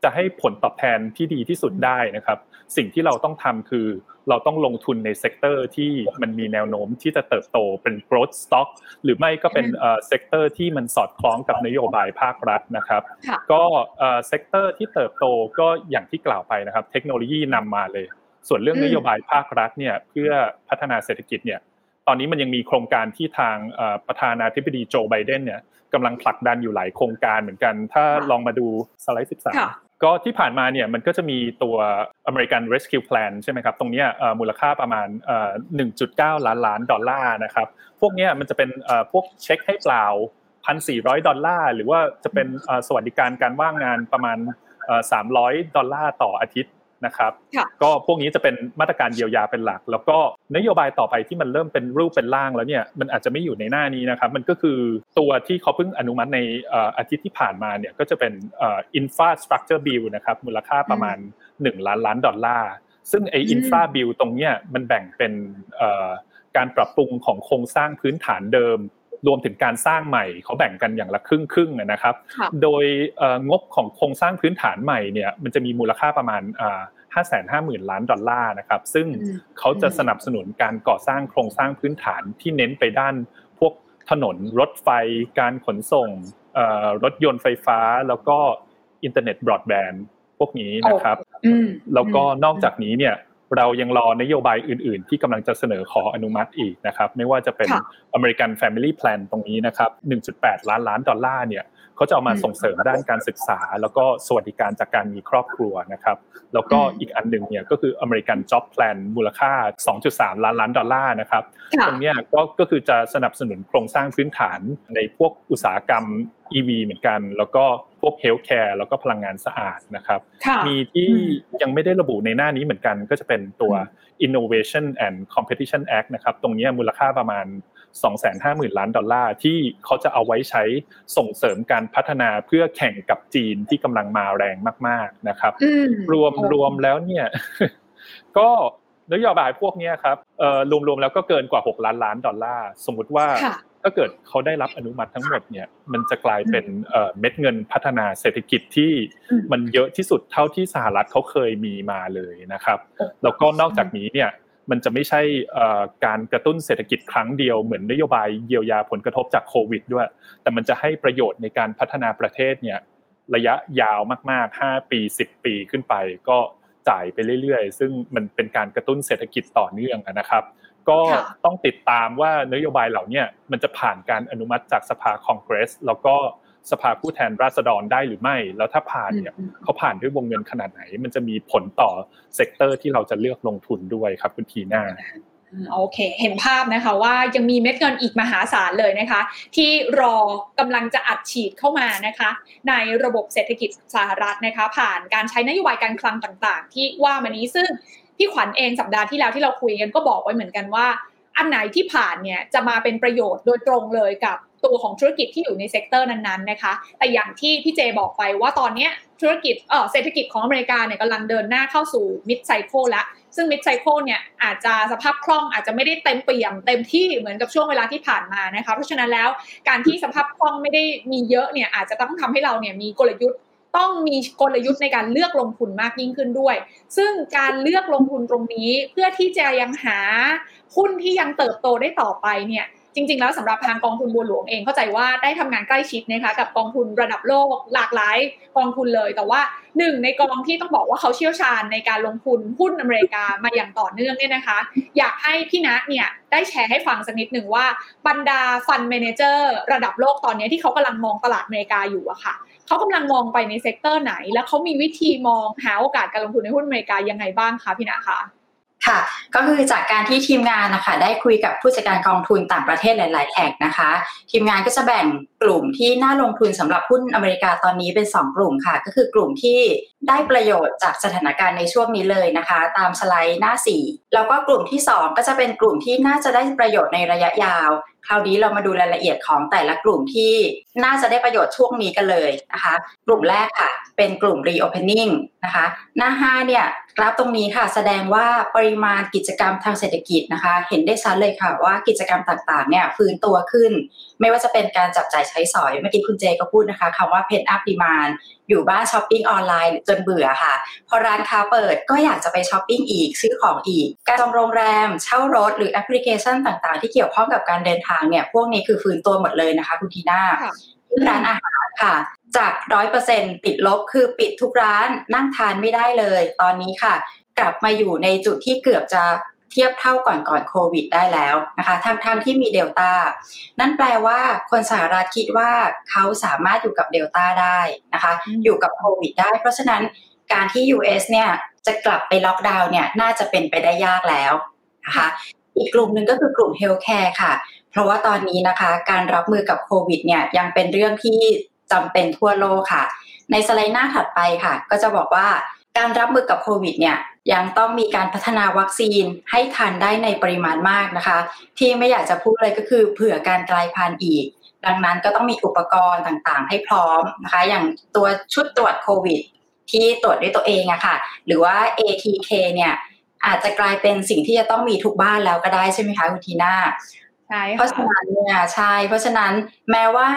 จะให้ผลตอบแทนที่ดีที่สุดได้นะครับ สิ่งที่เราต้องทำคือ เราต้องลงทุนใน sector ที่มันมีแนวโน้มที่จะเติบโตเป็น growth stock หรือไม่ก็เป็น sector ที่มันสอดคล้องกับนโยบายภาครัฐนะครับ ก็ sector ที่เติบโตก็อย่างที่กล่าวไปนะครับ เทคโนโลยีนำมาเลย ส่วนเรื่องนโยบายภาครัฐเนี่ยเพื่อพัฒนาเศรษฐกิจเนี่ย ตอนนี้มันยังมีโครงการที่ทางประธานาธิบดีโจไบเดนเนี่ยกำลังผลักดันอยู่หลายโครงการเหมือนกัน ถ้าลองมาดูสไลด์13 ก็ที่ผ่านมาเนี่ยมันก็จะมีตัว American Rescue Plan ใช่ไหมครับ ตรงนี้มูลค่าประมาณ 1.9 ล้านล้านดอลลาร์นะครับ พวกนี้มันจะเป็นพวกเช็คให้เปล่า 1,400 ดอลลาร์ หรือว่าจะเป็นสวัสดิการการว่างงานประมาณ 300 ดอลลาร์ต่ออาทิตย์ นะครับก็พวกนี้จะเป็นมาตรการเยียวยาเป็นหลัก แล้วก็นโยบายต่อไปที่มันเริ่มเป็นรูปเป็นร่างแล้วเนี่ยมันอาจจะไม่อยู่ในหน้านี้นะครับมันก็คือตัวที่เขาเพิ่งอนุมัติในอาทิตย์ที่ผ่านมาเนี่ยก็จะเป็น infrastructure bill นะครับมูลค่าประมาณ 1 ล้านล้านดอลลาร์ซึ่งไอ้ infra bill ตรงเนี้ยมันแบ่งเป็นการปรับปรุงของโครงสร้างพื้นฐานเดิม รวมถึงการสร้างใหม่เขาแบ่งกันอย่างละครึ่งครึ่งนะครับ โดยงบของโครงสร้างพื้นฐานใหม่เนี่ยมันจะมีมูลค่าประมาณห้าแสนห้าหมื่นล้านดอลลาร์นะครับซึ่งเขาจะสนับสนุนการก่อสร้างโครงสร้างพื้นฐานที่เน้นไปด้านพวกถนนรถไฟการขนส่งรถยนต์ไฟฟ้า แล้วก็อินเทอร์เน็ตบรอดแบนด์พวกนี้นะครับแล้วก็นอกจากนี้เนี่ย เรายังรอนโยบายอื่น ๆ ที่กำลังจะเสนอขออนุมัติอีกนะครับ ไม่ว่าจะเป็น American Family Plan ตรงนี้นะครับ 1.8 ล้านล้านดอลลาร์เนี่ยเขาจะเอามาส่งเสริมด้านการศึกษา แล้วก็สวัสดิการจากการมีครอบครัวนะครับ แล้วก็อีกอันหนึ่งเนี่ยก็คือ American Job Plan มูลค่า 2.3 ล้านล้านดอลลาร์นะครับ ตรงนี้ก็ก็คือจะสนับสนุนโครงสร้างพื้นฐานในพวกอุตสาหกรรม EV เหมือนกัน แล้วก็ พวก healthcare แล้วก็พลังงานสะอาดนะครับมีที่ยังไม่ได้ระบุในหน้านี้เหมือนกันก็จะเป็นตัว Innovation and Competition Act นะครับตรงนี้มูลค่าประมาณ 250,000 ล้านดอลลาร์ที่เขาจะเอาไว้ใช้ส่งเสริมการพัฒนาเพื่อแข่งกับจีนที่กำลังมาแรงมาก ๆนะครับ รวมรวมแล้วเนี่ยก็นโยบายพวกนี้ครับรวมๆแล้วก็เกินกว่า 6 ล้านล้านดอลลาร์ สมมุติว่า ถ้าเกิดเขาได้รับอนุมัติทั้งหมดเนี่ยมันจะกลายเป็นเม็ดเงินพัฒนาเศรษฐกิจที่มันเยอะที่สุดเท่าที่สหรัฐเขาเคยมีมาเลยนะครับ แล้วก็นอกจากนี้เนี่ยมันจะไม่ใช่การกระตุ้นเศรษฐกิจครั้งเดียวเหมือนนโยบายเยียวยาผลกระทบจากโควิด ด้วย แต่มันจะให้ประโยชน์ในการพัฒนาประเทศเนี่ยระยะยาวมากๆ 5 ปี 10 ปีขึ้นไป ก็จ่ายไปเรื่อยๆ ซึ่งมันเป็นการกระตุ้นเศรษฐกิจต่อเนื่องนะครับ ก็ต้องติดตามว่านโยบายเหล่านี้มันจะผ่านการอนุมัติจากสภาคองเกรส แล้วก็สภาผู้แทนราษฎรได้หรือไม่ แล้วถ้าผ่านเนี่ยเขาผ่านด้วยวงเงินขนาดไหน มันจะมีผลต่อ sector ที่เราจะเลือกลงทุนด้วยครับคุณทีน่าโอเค เห็นภาพนะคะว่ายังมีเม็ดเงินอีกมหาศาลเลยนะคะ ที่รอกำลังจะอัดฉีดเข้ามานะคะ ในระบบเศรษฐกิจสหรัฐนะคะ ผ่านการใช้นโยบายการคลังต่างๆ ที่ว่ามานี้ซึ่ง พี่ขวัญเองสัปดาห์ที่แล้วที่เราคุยกันก็บอกไว้เหมือนกันว่า อันไหนที่ผ่านเนี่ยจะมาเป็นประโยชน์โดยตรงเลยกับตัวของธุรกิจที่อยู่ใน sector นั้นๆนะคะ แต่อย่างที่พี่เจบอกไปว่าตอนนี้ธุรกิจเออเศรษฐกิจของอเมริกาเนี่ยกำลังเดินหน้าเข้าสู่ mid-cycle แล้ว ซึ่ง mid-cycle เนี่ยอาจจะสภาพคล่องอาจจะไม่ได้เต็มเปี่ยมเต็มที่เหมือนกับช่วงเวลาที่ผ่านมานะคะ เพราะฉะนั้นแล้วการที่สภาพคล่องไม่ได้มีเยอะเนี่ยอาจจะต้องทำให้เราเนี่ยมีกลยุทธ์ ต้องมีกลยุทธ์ในการเลือกลงทุนมากยิ่งขึ้นด้วย ซึ่งการเลือกลงทุนตรงนี้เพื่อที่จะยังหาหุ้นที่ยังเติบโตได้ต่อไปเนี่ยจริง ๆ แล้วสำหรับทางกองทุนบัวหลวงเองเข้าใจว่าได้ทำงานใกล้ชิดนะคะกับกองทุนระดับโลกหลากหลายกองทุนเลย แต่ว่าหนึ่งในกองที่ต้องบอกว่าเขาเชี่ยวชาญในการลงทุนหุ้นอเมริกามาอย่างต่อเนื่องเนี่ยนะคะ อยากให้พี่นัทเนี่ยได้แชร์ให้ฟังสักนิดหนึ่งว่าบรรดา fund manager ระดับโลกตอนนี้ที่เขากำลังมองตลาดอเมริกาอยู่อะค่ะ เขากำลังมองไปใน sector ไหน แล้วเขามีวิธีมองหาโอกาสการลงทุนในหุ้นอเมริกายังไงบ้างคะพี่นัทคะค่ะ ก็คือจากการที่ทีมงานนะคะได้คุยกับผู้จัดการกองทุนต่างประเทศหลาย ๆแห่งนะคะ ทีมงานก็จะแบ่งกลุ่มที่น่าลงทุนสำหรับหุ้นอเมริกาตอนนี้เป็น 2 กลุ่มค่ะ ก็คือกลุ่มที่ได้ประโยชน์จากสถานการณ์ในช่วงนี้เลยนะคะ ตามสไลด์หน้า 4 แล้วก็กลุ่มที่ 2 ก็จะเป็นกลุ่มที่น่าจะได้ประโยชน์ในระยะยาว คราวนี้เรามาดูรายละเอียดของแต่ละกลุ่มที่น่าจะได้ประโยชน์ช่วงนี้กันเลยนะคะ กลุ่มแรกค่ะ เป็นกลุ่ม reopening นะคะ หน้า 5 เนี่ยกราฟตรงนี้ค่ะ แสดงว่าปริมาณกิจกรรมทางเศรษฐกิจนะคะ เห็นได้ชัดเลยค่ะว่ากิจกรรมต่างๆเนี่ยฟื้นตัวขึ้น ไม่ว่าจะเป็นการจับจ่ายใช้สอยเมื่อกี้คุณเจก็พูดนะคะคำว่า pen up demand อยู่บ้านช้อปปิ้งออนไลน์จนเบื่อค่ะ พอร้านค้าเปิดก็อยากจะไปช้อปปิ้งอีกซื้อของอีก การจองโรงแรม เช่ารถหรือแอปพลิเคชันต่างๆ ที่เกี่ยวข้องกับการเดินทางเนี่ยพวกนี้คือฟื้นตัวหมดเลยนะคะ คุณทีน่าร้านอาหารค่ะ จากร้อยเปอร์เซ็นติดลบคือปิดทุกร้านนั่งทานไม่ได้เลย ตอนนี้ค่ะ กลับมาอยู่ในจุดที่เกือบจะ เทียบเท่าก่อนก่อนโควิดได้แล้วนะคะทั้งทั้งที่มีเดลต้านั่นแปลว่าคนสหรัฐคิดว่าเขาสามารถอยู่กับเดลต้าได้นะคะอยู่กับโควิดได้ เพราะฉะนั้นการที่ US เนี่ยจะกลับไปล็อกดาวน์เนี่ยน่าจะเป็นไปได้ยากแล้วนะคะอีกกลุ่มหนึ่งก็คือกลุ่ม healthcare ค่ะ เพราะว่าตอนนี้นะคะการรับมือกับโควิดเนี่ยยังเป็นเรื่องที่จำเป็นทั่วโลกค่ะ ในสไลด์หน้าถัดไปค่ะ ก็จะบอกว่า การรับมือกับโควิดเนี่ยยังต้องมีการพัฒนาวัคซีนให้ทันได้ในปริมาณมากนะคะ ที่ไม่อยากจะพูดเลยก็คือเผื่อการกลายพันธุ์อีก ดังนั้นก็ต้องมีอุปกรณ์ต่างๆ ให้พร้อมนะคะ อย่างตัวชุดตรวจโควิด ที่ตรวจด้วยตัวเองอะค่ะ หรือว่า ATK เนี่ยอาจจะกลายเป็นสิ่งที่จะต้องมีทุกบ้านแล้วก็ได้ใช่ไหมคะคุณทีน่าใช่เพราะฉะนั้นเนี่ยใช่เพราะฉะนั้นแม้ว่า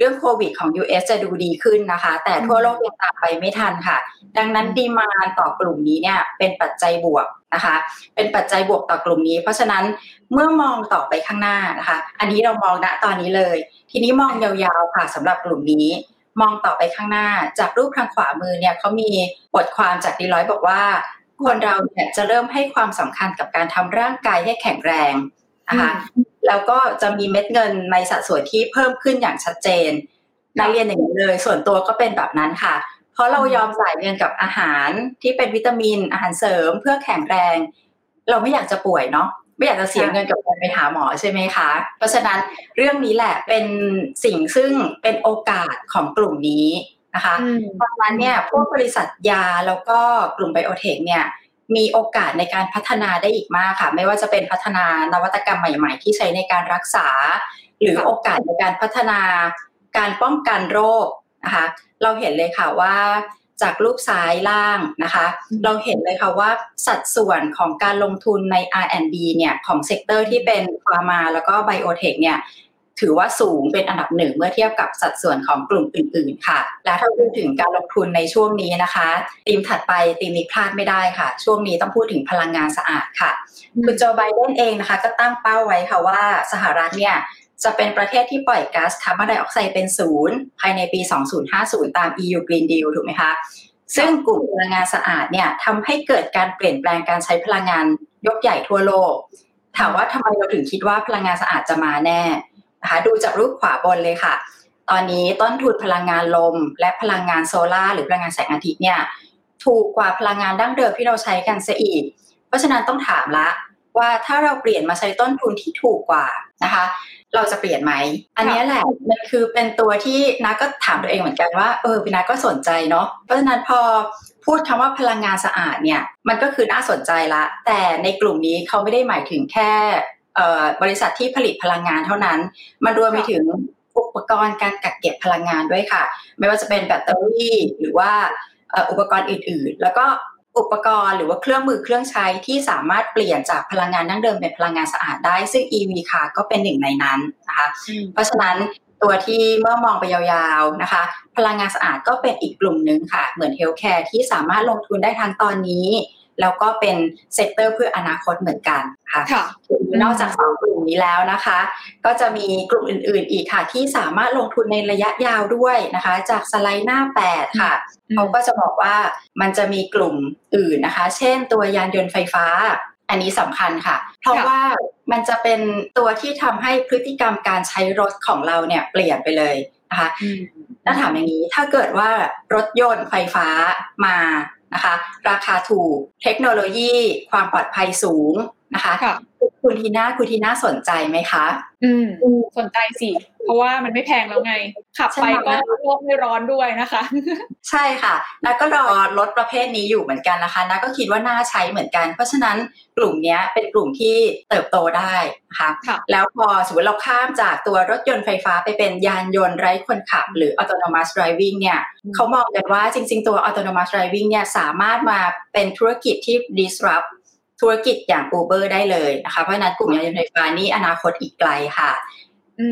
เรื่องโควิดของ US จะดูดีขึ้นนะคะ แต่ทั่วโลกยังตามไปไม่ทันค่ะ ดังนั้นดีมานต่อกลุ่มนี้เนี่ยเป็นปัจจัยบวกนะคะ เป็นปัจจัยบวกต่อกลุ่มนี้ เพราะฉะนั้นเมื่อมองต่อไปข้างหน้านะคะ อันนี้เรามองณตอนนี้เลย ทีนี้มองยาวๆค่ะสำหรับกลุ่มนี้มองต่อไปข้างหน้า จากรูปทางขวามือเนี่ยเขามีบทความจากดีร้อยบอกว่าคนเราเนี่ยจะเริ่มให้ความสำคัญกับการทำร่างกายให้แข็งแรง นะคะแล้วก็จะมีเม็ดเงินในสัดส่วนที่เพิ่มขึ้นอย่างชัดเจนนักเรียนอย่างนี้เลย ส่วนตัวก็เป็นแบบนั้นค่ะ เพราะเรายอมจ่ายเงินกับอาหารที่เป็นวิตามินอาหารเสริมเพื่อแข็งแรง เราไม่อยากจะป่วยเนาะไม่อยากจะเสียเงินกับการไปหาหมอใช่ไหมคะ เพราะฉะนั้นเรื่องนี้แหละเป็นสิ่งซึ่งเป็นโอกาสของกลุ่มนี้นะคะเพราะฉะนั้นเนี่ยพวกบริษัทยาแล้วก็กลุ่มไบโอเทคเนี่ย มีโอกาสในการพัฒนาได้อีกมากค่ะ ไม่ว่าจะเป็นพัฒนานวัตกรรมใหม่ ๆ ที่ใช้ในการรักษา หรือโอกาสในการพัฒนาการป้องกันโรคนะคะเราเห็นเลยค่ะว่าจากรูปซ้ายล่างนะคะ เราเห็นเลยค่ะว่าสัดส่วนของการลงทุนใน R&D เนี่ยของ sector ที่เป็น pharma แล้วก็ biotech เนี่ย ถือว่าสูงเป็นอันดับหนึ่งเมื่อเทียบกับสัดส่วนของกลุ่มอื่น ๆ ค่ะ และถ้าพูดถึงการลงทุนในช่วงนี้นะคะธีมถัดไปธีมนี้พลาดไม่ได้ค่ะ ช่วงนี้ต้องพูดถึงพลังงานสะอาดค่ะคุณโจไบเดนเองนะคะ ก็ตั้งเป้าไว้ค่ะว่าสหรัฐเนี่ยจะเป็นประเทศที่ปล่อยก๊าซคาร์บอนไดออกไซด์เป็นศูนย์ภายในปี 2050 ตาม EU Green Deal ถูกไหมคะ ซึ่งกลุ่มพลังงานสะอาดเนี่ยทำให้เกิดการเปลี่ยนแปลงการใช้พลังงานยกใหญ่ทั่วโลก ถามว่าทำไมเราถึงคิดว่าพลังงานสะอาดจะมาแน่ นะคะดูจากรูปขวาบนเลยค่ะ ตอนนี้ต้นทุนพลังงานลม และพลังงานโซลา่าหรือพลังงานแสงอาทิตย์เนี่ยถูกกว่าพลังงานดั้งเดิมที่เราใช้กันเสียอีก เพราะฉะนั้นต้องถามละว่าถ้าเราเปลี่ยนมาใช้ต้นทุนที่ถูกกว่านะคะ เราจะเปลี่ยนไหม อันนี้แหละมันคือเป็นตัวที่นักก็ถามตัวเองเหมือนกันว่าเออพี่นักก็สนใจเนาะเพราะฉะนั้นพอพูดคำว่าพลังงานสะอาดเนี่ยมันก็คือน่าสนใจละ แต่ในกลุ่มนี้เขาไม่ได้หมายถึงแค่ บริษัทที่ผลิตพลังงานเท่านั้น มันรวมไปถึงอุปกรณ์การกักเก็บพลังงานด้วยค่ะ ไม่ว่าจะเป็นแบตเตอรี่หรือว่าอุปกรณ์อื่น ๆ แล้วก็อุปกรณ์หรือว่าเครื่องมือเครื่องใช้ที่สามารถเปลี่ยนจากพลังงานดั้งเดิมเป็นพลังงานสะอาดได้ ซึ่ง EV ค่ะก็เป็นหนึ่งในนั้นนะคะ เพราะฉะนั้นตัวที่เมื่อมองไปยาวๆนะคะ พลังงานสะอาดก็เป็นอีกกลุ่มหนึ่งค่ะ เหมือน healthcare ที่สามารถลงทุนได้ทั้งตอนนี้ แล้วก็เป็น sector เพื่ออนาคตเหมือนกันค่ะนอกจากสองกลุ่มนี้แล้วนะคะ ก็จะมีกลุ่มอื่น ๆ อีกค่ะ ที่สามารถลงทุนในระยะยาวด้วยนะคะ จากสไลด์หน้า 8 ค่ะเขาก็จะบอกว่ามันจะมีกลุ่มอื่นนะคะ เช่น ตัวยานยนต์ไฟฟ้า อันนี้สำคัญค่ะ เพราะว่ามันจะเป็นตัวที่ทำให้พฤติกรรมการใช้รถของเราเนี่ยเปลี่ยนไปเลยนะคะถ้าถามอย่างนี้ถ้าเกิดว่ารถยนต์ไฟฟ้ามา นะคะ ราคาถูก เทคโนโลยี ความปลอดภัยสูงนะคะ คุณทีน่าคุณทีน่าสนใจไหมคะ อืม สนใจสิ เพราะว่ามันไม่แพงแล้วไง ขับไปก็โลกไม่ร้อนด้วยนะคะ ใช่ค่ะนักก็รอรถประเภทนี้อยู่เหมือนกันนะคะนักก็คิดว่าน่าใช้เหมือนกัน เพราะฉะนั้นกลุ่มนี้เป็นกลุ่มที่เติบโตได้นะคะแล้วพอสมมติเราข้ามจากตัวรถยนต์ไฟฟ้าไปเป็นยานยนต์ไร้คนขับ หรือ autonomous driving เนี่ยเขามองกันว่าจริง ๆ ตัว autonomous driving เนี่ยสามารถมาเป็นธุรกิจที่ disrupt ธุรกิจอย่าง Uber ได้เลยนะคะเพราะนั้นกลุ่มยานยนต์ไฟฟ้านี่อนาคตอีกไกลค่ะ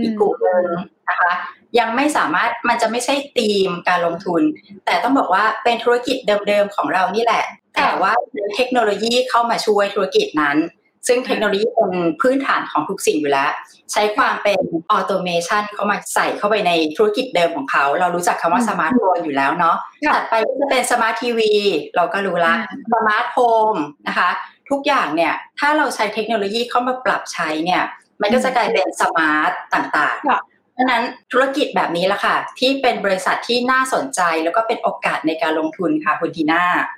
อีกกลุ่มหนึ่งนะคะยังไม่สามารถมันจะไม่ใช่ธีมการลงทุน แต่ต้องบอกว่าเป็นธุรกิจเดิมๆของเรานี่แหละ แต่ว่าเทคโนโลยีเข้ามาช่วยธุรกิจนั้น ซึ่งเทคโนโลยีเป็นพื้นฐานของทุกสิ่งอยู่แล้ว ใช้ความเป็น automation เข้ามาใส่เข้าไปในธุรกิจเดิมของเขา เรารู้จักคำว่าสมาร์ทโฟนอยู่แล้วเนาะถัดไปก็จะเป็นสมาร์ททีวีเราก็รู้ละ smart home นะคะ ทุกอย่างเนี่ยถ้าเราใช้เทคโนโลยีเข้ามาปรับใช้เนี่ยมันก็จะกลายเป็น smart ต่างๆเพราะนั้นธุรกิจแบบนี้ละค่ะ ที่เป็นบริษัทที่น่าสนใจแล้วก็เป็นโอกาสในการลงทุนค่ะคุณทีน่าอืม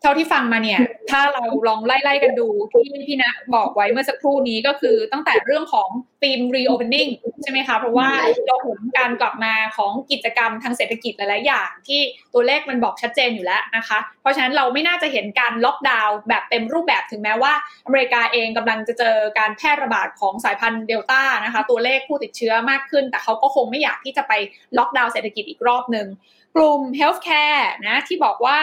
เท่าที่ฟังมาเนี่ย ถ้าเราลองไล่ๆกันดูที่พี่ณบอกไว้เมื่อสักครู่นี้ก็คือตั้งแต่เรื่องของธีม reopening ใช่ไหมคะ เพราะว่าเราเห็นการกลับมาของกิจกรรมทางเศรษฐกิจหลายๆอย่างที่ตัวเลขมันบอกชัดเจนอยู่แล้วนะคะ เพราะฉะนั้นเราไม่น่าจะเห็นการล็อกดาวน์แบบเต็มรูปแบบถึงแม้ว่าอเมริกาเองกำลังจะเจอการแพร่ระบาดของสายพันธุ์เดลต้านะคะ ตัวเลขผู้ติดเชื้อมากขึ้น แต่เขาก็คงไม่อยากที่จะไปล็อกดาวน์เศรษฐกิจอีกรอบหนึ่งกลุ่ม healthcare นะที่บอกว่า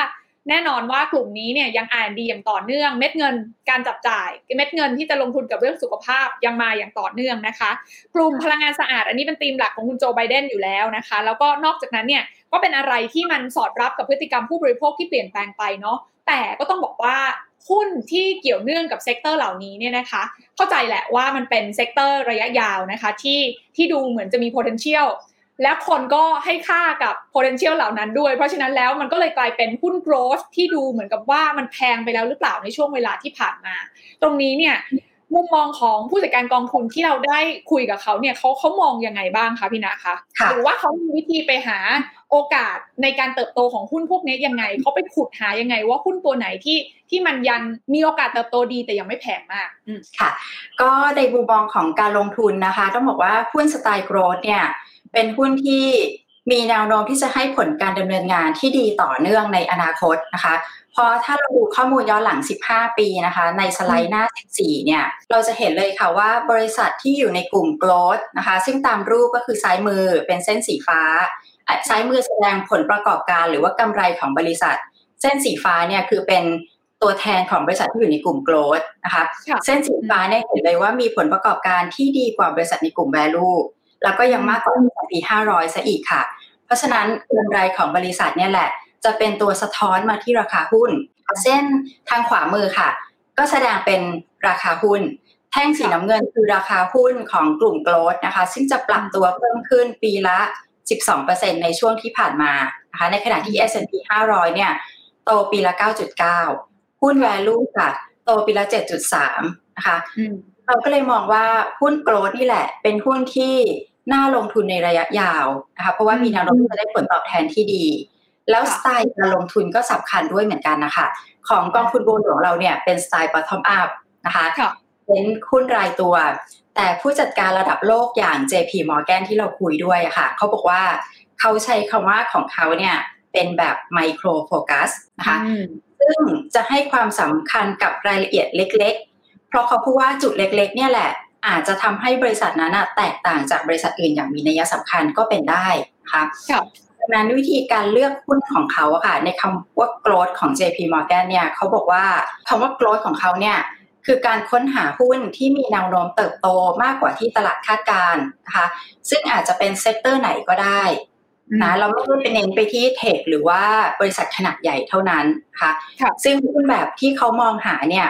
แน่นอนว่ากลุ่มนี้เนี่ยยังอ่านดีอย่างต่อเนื่อง เม็ดเงินการจับจ่าย เม็ดเงินที่จะลงทุนกับเรื่องสุขภาพยังมาอย่างต่อเนื่องนะคะ กลุ่มพลังงานสะอาด อันนี้เป็นธีมหลักของคุณโจไบเดนอยู่แล้วนะคะ แล้วก็นอกจากนั้นเนี่ยก็เป็นอะไรที่มันสอดรับกับพฤติกรรมผู้บริโภคที่เปลี่ยนแปลงไปเนาะแต่ก็ต้องบอกว่าหุ้นที่เกี่ยวเนื่องกับ sector เหล่านี้เนี่ยนะคะ เข้าใจแหละว่ามันเป็น sector ระยะยาวนะคะที่ที่ดูเหมือนจะมี potential และคนก็ให้ค่ากับ potential เหล่านั้นด้วย เพราะฉะนั้นแล้วมันก็เลยกลายเป็นหุ้น growth ที่ดูเหมือนกับว่ามันแพงไปแล้วหรือเปล่าในช่วงเวลาที่ผ่านมา ตรงนี้เนี่ยมุมมองของผู้จัดการกองทุนที่เราได้คุยกับเขาเนี่ยเขาเขามองยังไงบ้างคะพี่นาคะหรือว่าเขามีวิธีไปหาโอกาสในการเติบโตของหุ้นพวกนี้ยังไงเขาไปขุดหายังไง ว่าหุ้นตัวไหนที่ที่มันยังมีโอกาสเติบโตดีแต่ยังไม่แพงมากค่ะ ก็ในมุมมองของการลงทุนนะคะ ต้องบอกว่าหุ้นสไตล์ growth เนี่ย เป็นหุ้นที่มีแนวโน้มที่จะให้ผลการดำเนินงานที่ดีต่อเนื่องในอนาคตนะคะพอถ้าเราดูข้อมูลย้อนหลัง 15 ปีนะคะ ในสไลด์หน้า 14 เนี่ย เราจะเห็นเลยค่ะว่าบริษัทที่อยู่ในกลุ่ม growth นะคะ ซึ่งตามรูปก็คือซ้ายมือเป็นเส้นสีฟ้า ซ้ายมือแสดงผลประกอบการหรือว่ากำไรของบริษัท เส้นสีฟ้าเนี่ยคือเป็นตัวแทนของบริษัทที่อยู่ในกลุ่ม growth นะคะ เส้นสีฟ้าเนี่ยเห็นเลยว่ามีผลประกอบการที่ดีกว่าบริษัทในกลุ่ม value แล้วก็ยังมากกว่าปี 500 ซะอีกค่ะ เพราะฉะนั้นกำไรของบริษัทเนี่ยแหละ จะเป็นตัวสะท้อนมาที่ราคาหุ้น เส้นทางขวามือค่ะ ก็แสดงเป็นราคาหุ้น แท่งสีน้ำเงินคือราคาหุ้นของกลุ่มโกลด์นะคะ ซึ่งจะปรับตัวเพิ่มขึ้นปีละ 12%ในช่วงที่ผ่านมานะคะ ในขณะที่ S&P 500 เนี่ย โตปีละ 9.9 หุ้น value ค่ะ โตปีละ 7.3 นะคะ เราก็เลยมองว่าหุ้นโกลด์นี่แหละ เป็นหุ้นที่น่าลงทุนในระยะยาวนะคะเพราะว่ามีแนวโน้มจะได้ผลตอบแทนที่ดี แล้วสไตล์การลงทุนก็สำคัญด้วยเหมือนกันนะคะของกองทุนบัวหลวงเราเนี่ยเป็นสไตล์ bottom up นะคะเป็นหุ้นรายตัว แต่ผู้จัดการระดับโลกอย่าง JP Morgan ที่เราคุยด้วยะคะ่ะเขาบอกว่าเขาใช้คำว่าของเขาเนี่ยเป็นแบบไมโครโฟกัสนะคะซึ่งจะให้ความสำคัญกับรายละเอียดเล็กๆเพ เพราะเขาพูดว่าจุดเล็กๆ เนี่ยแหละ อาจจะทำให้บริษัทนั้นแตกต่างจากบริษัทอื่นอย่างมีนัยสำคัญก็เป็นได้ค่ะดังนั้นวิธีการเลือกหุ้นของเขาอะค่ะ ในคำว่า growth ของ JP Morgan เนี่ยเขาบอกว่าคำว่า growth ของเขาเนี่ยคือการค้นหาหุ้นที่มีแนวโน้มเติบโตมากกว่าที่ตลาดคาดการณ์นะคะซึ่งอาจจะเป็น sector ไหนก็ได้นะเราไม่ได้ไปเน้นไปที่ tech หรือว่าบริษัทขนาดใหญ่เท่านั้นค่ะ ซึ่งหุ้นแบบที่เขามองหาเนี่ย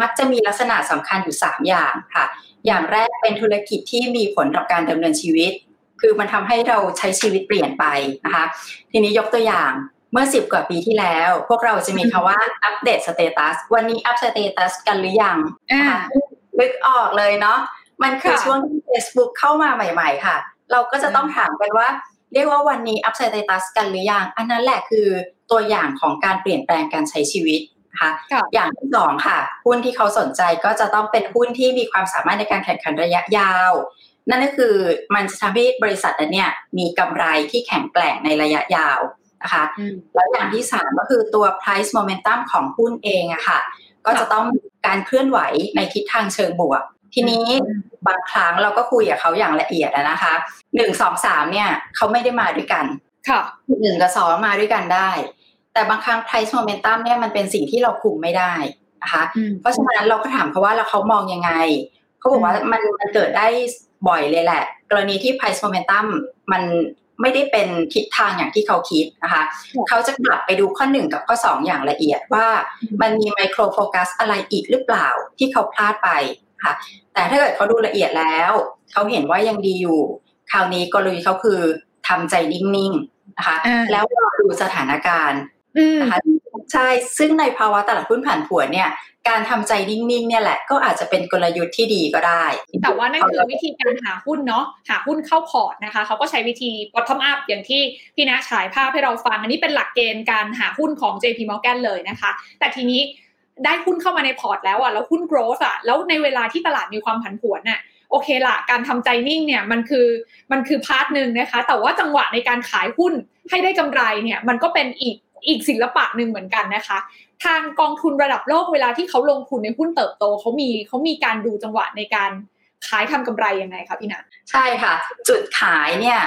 มักจะมีลักษณะสำคัญอยู่ 3 อย่างค่ะ อย่างแรกเป็นธุรกิจที่มีผลต่อการดำเนินชีวิต คือมันทำให้เราใช้ชีวิตเปลี่ยนไปนะคะ ทีนี้ยกตัวอย่างเมื่อสิบกว่าปีที่แล้ว พวกเราจะมีคำว่าอัปเดต status วันนี้อัป status กันหรือยังนึกออกเลยเนาะมันคือช่วงที่ Facebook เข้ามาใหม่ ๆ ค่ะ เราก็จะต้องถามกันว่าเรียกว่าวันนี้อัปสเตตัสกันหรือยัง อันนั้นแหละคือตัวอย่างของการเปลี่ยนแปลงการใช้ชีวิต คะอย่างที่สองค่ะ หุ้นที่เขาสนใจก็จะต้องเป็นหุ้นที่มีความสามารถในการแข่งขันระยะยาว นั่นก็คือมันจะทำให้บริษัทนั้นเนี่ยมีกำไรที่แข็งแกร่งในระยะยาวนะคะแล้วอย่างที่สามก็คือตัว price momentum ของหุ้นเองอะค่ะ ก็จะต้องการเคลื่อนไหวในทิศทางเชิงบวก ทีนี้บางครั้งเราก็คุยกับเขาอย่างละเอียดนะคะหนึ่งสองสามเนี่ยเขาไม่ได้มาด้วยกันค่ะหนึ่งกับสองมาด้วยกันได้ แต่บางครั้ง price momentum เนี่ยมันเป็นสิ่งที่เราคุมไม่ได้นะคะ เพราะฉะนั้นเราก็ถามเขาว่าแล้วเขามองยังไง เขาบอกว่ามันมันเกิดได้บ่อยเลยแหละ กรณีที่ price momentum มันไม่ได้เป็นทิศทางอย่างที่เขาคิดนะคะ เขาจะกลับไปดูข้อหนึ่งกับข้อสองอย่างละเอียดว่ามันมีไมโครโฟกัสอะไรอีกหรือเปล่าที่เขาพลาดไปค่ะ แต่ถ้าเกิดเขาดูละเอียดแล้ว เขาเห็นว่ายังดีอยู่ คราวนี้กลยุทธ์เขาคือทำใจนิ่งๆนะคะ แล้วรอดูสถานการณ์ นะคะใช่ ซึ่งในภาวะตลาดหุ้นผันผวนเนี่ย การทำใจนิ่งๆ เนี่ยแหละก็อาจจะเป็นกลยุทธ์ที่ดีก็ได้ แต่ว่านั่นคือวิธีการหาหุ้นเนาะ หาหุ้นเข้าพอร์ตนะคะ เขาก็ใช้วิธี bottom up อย่างที่พี่นะฉายภาพให้เราฟัง อันนี้เป็นหลักเกณฑ์การหาหุ้นของ JP Morgan เลยนะคะ แต่ทีนี้ได้หุ้นเข้ามาในพอร์ตแล้วอะ แล้วหุ้น growth อะ แล้วในเวลาที่ตลาดมีความผันผวนน่ะโอเคละการทำใจนิ่งเนี่ยมันคือมันคือ part หนึ่งนะคะ แต่ว่าจังหวะในการขายหุ้นให้ได้กำไรเนี่ยมันก็เป็นอีก อีกศิลปะหนึ่งเหมือนกันนะคะ ทางกองทุนระดับโลกเวลาที่เขาลงทุนในหุ้นเติบโตเขามีเขามีการดูจังหวะในการขายทำกำไรยังไงคะพี่นัท ใช่ค่ะ จุดขายเนี่ย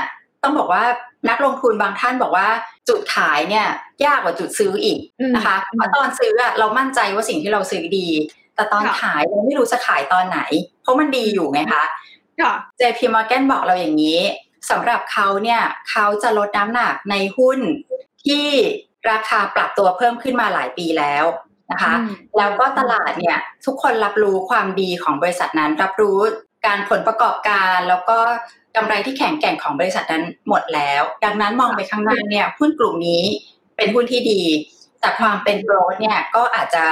ต้องบอกว่านักลงทุนบางท่านบอกว่า จุดขายเนี่ยยากกว่าจุดซื้ออีกนะคะเพราะตอนซื้ออะเรามั่นใจว่าสิ่งที่เราซื้อดี แต่ตอนขายเราไม่รู้จะขายตอนไหน เพราะมันดีอยู่ไงคะ JP Morgan บอกเราอย่างนี้สำหรับเขาเนี่ยเขาจะลดน้ำหนักในหุ้นที่ ราคาปรับตัวเพิ่มขึ้นมาหลายปีแล้วนะคะแล้วก็ตลาดเนี่ยทุกคนรับรู้ความดีของบริษัทนั้น รับรู้การผลประกอบการแล้วก็กำไรที่แข็งแกร่งของบริษัทนั้นหมดแล้ว ดังนั้นมองไปข้างหน้าเนี่ยหุ้นกลุ่มนี้เป็นหุ้นที่ดี แต่ความเป็นโกรดเนี่ยก็อาจจะ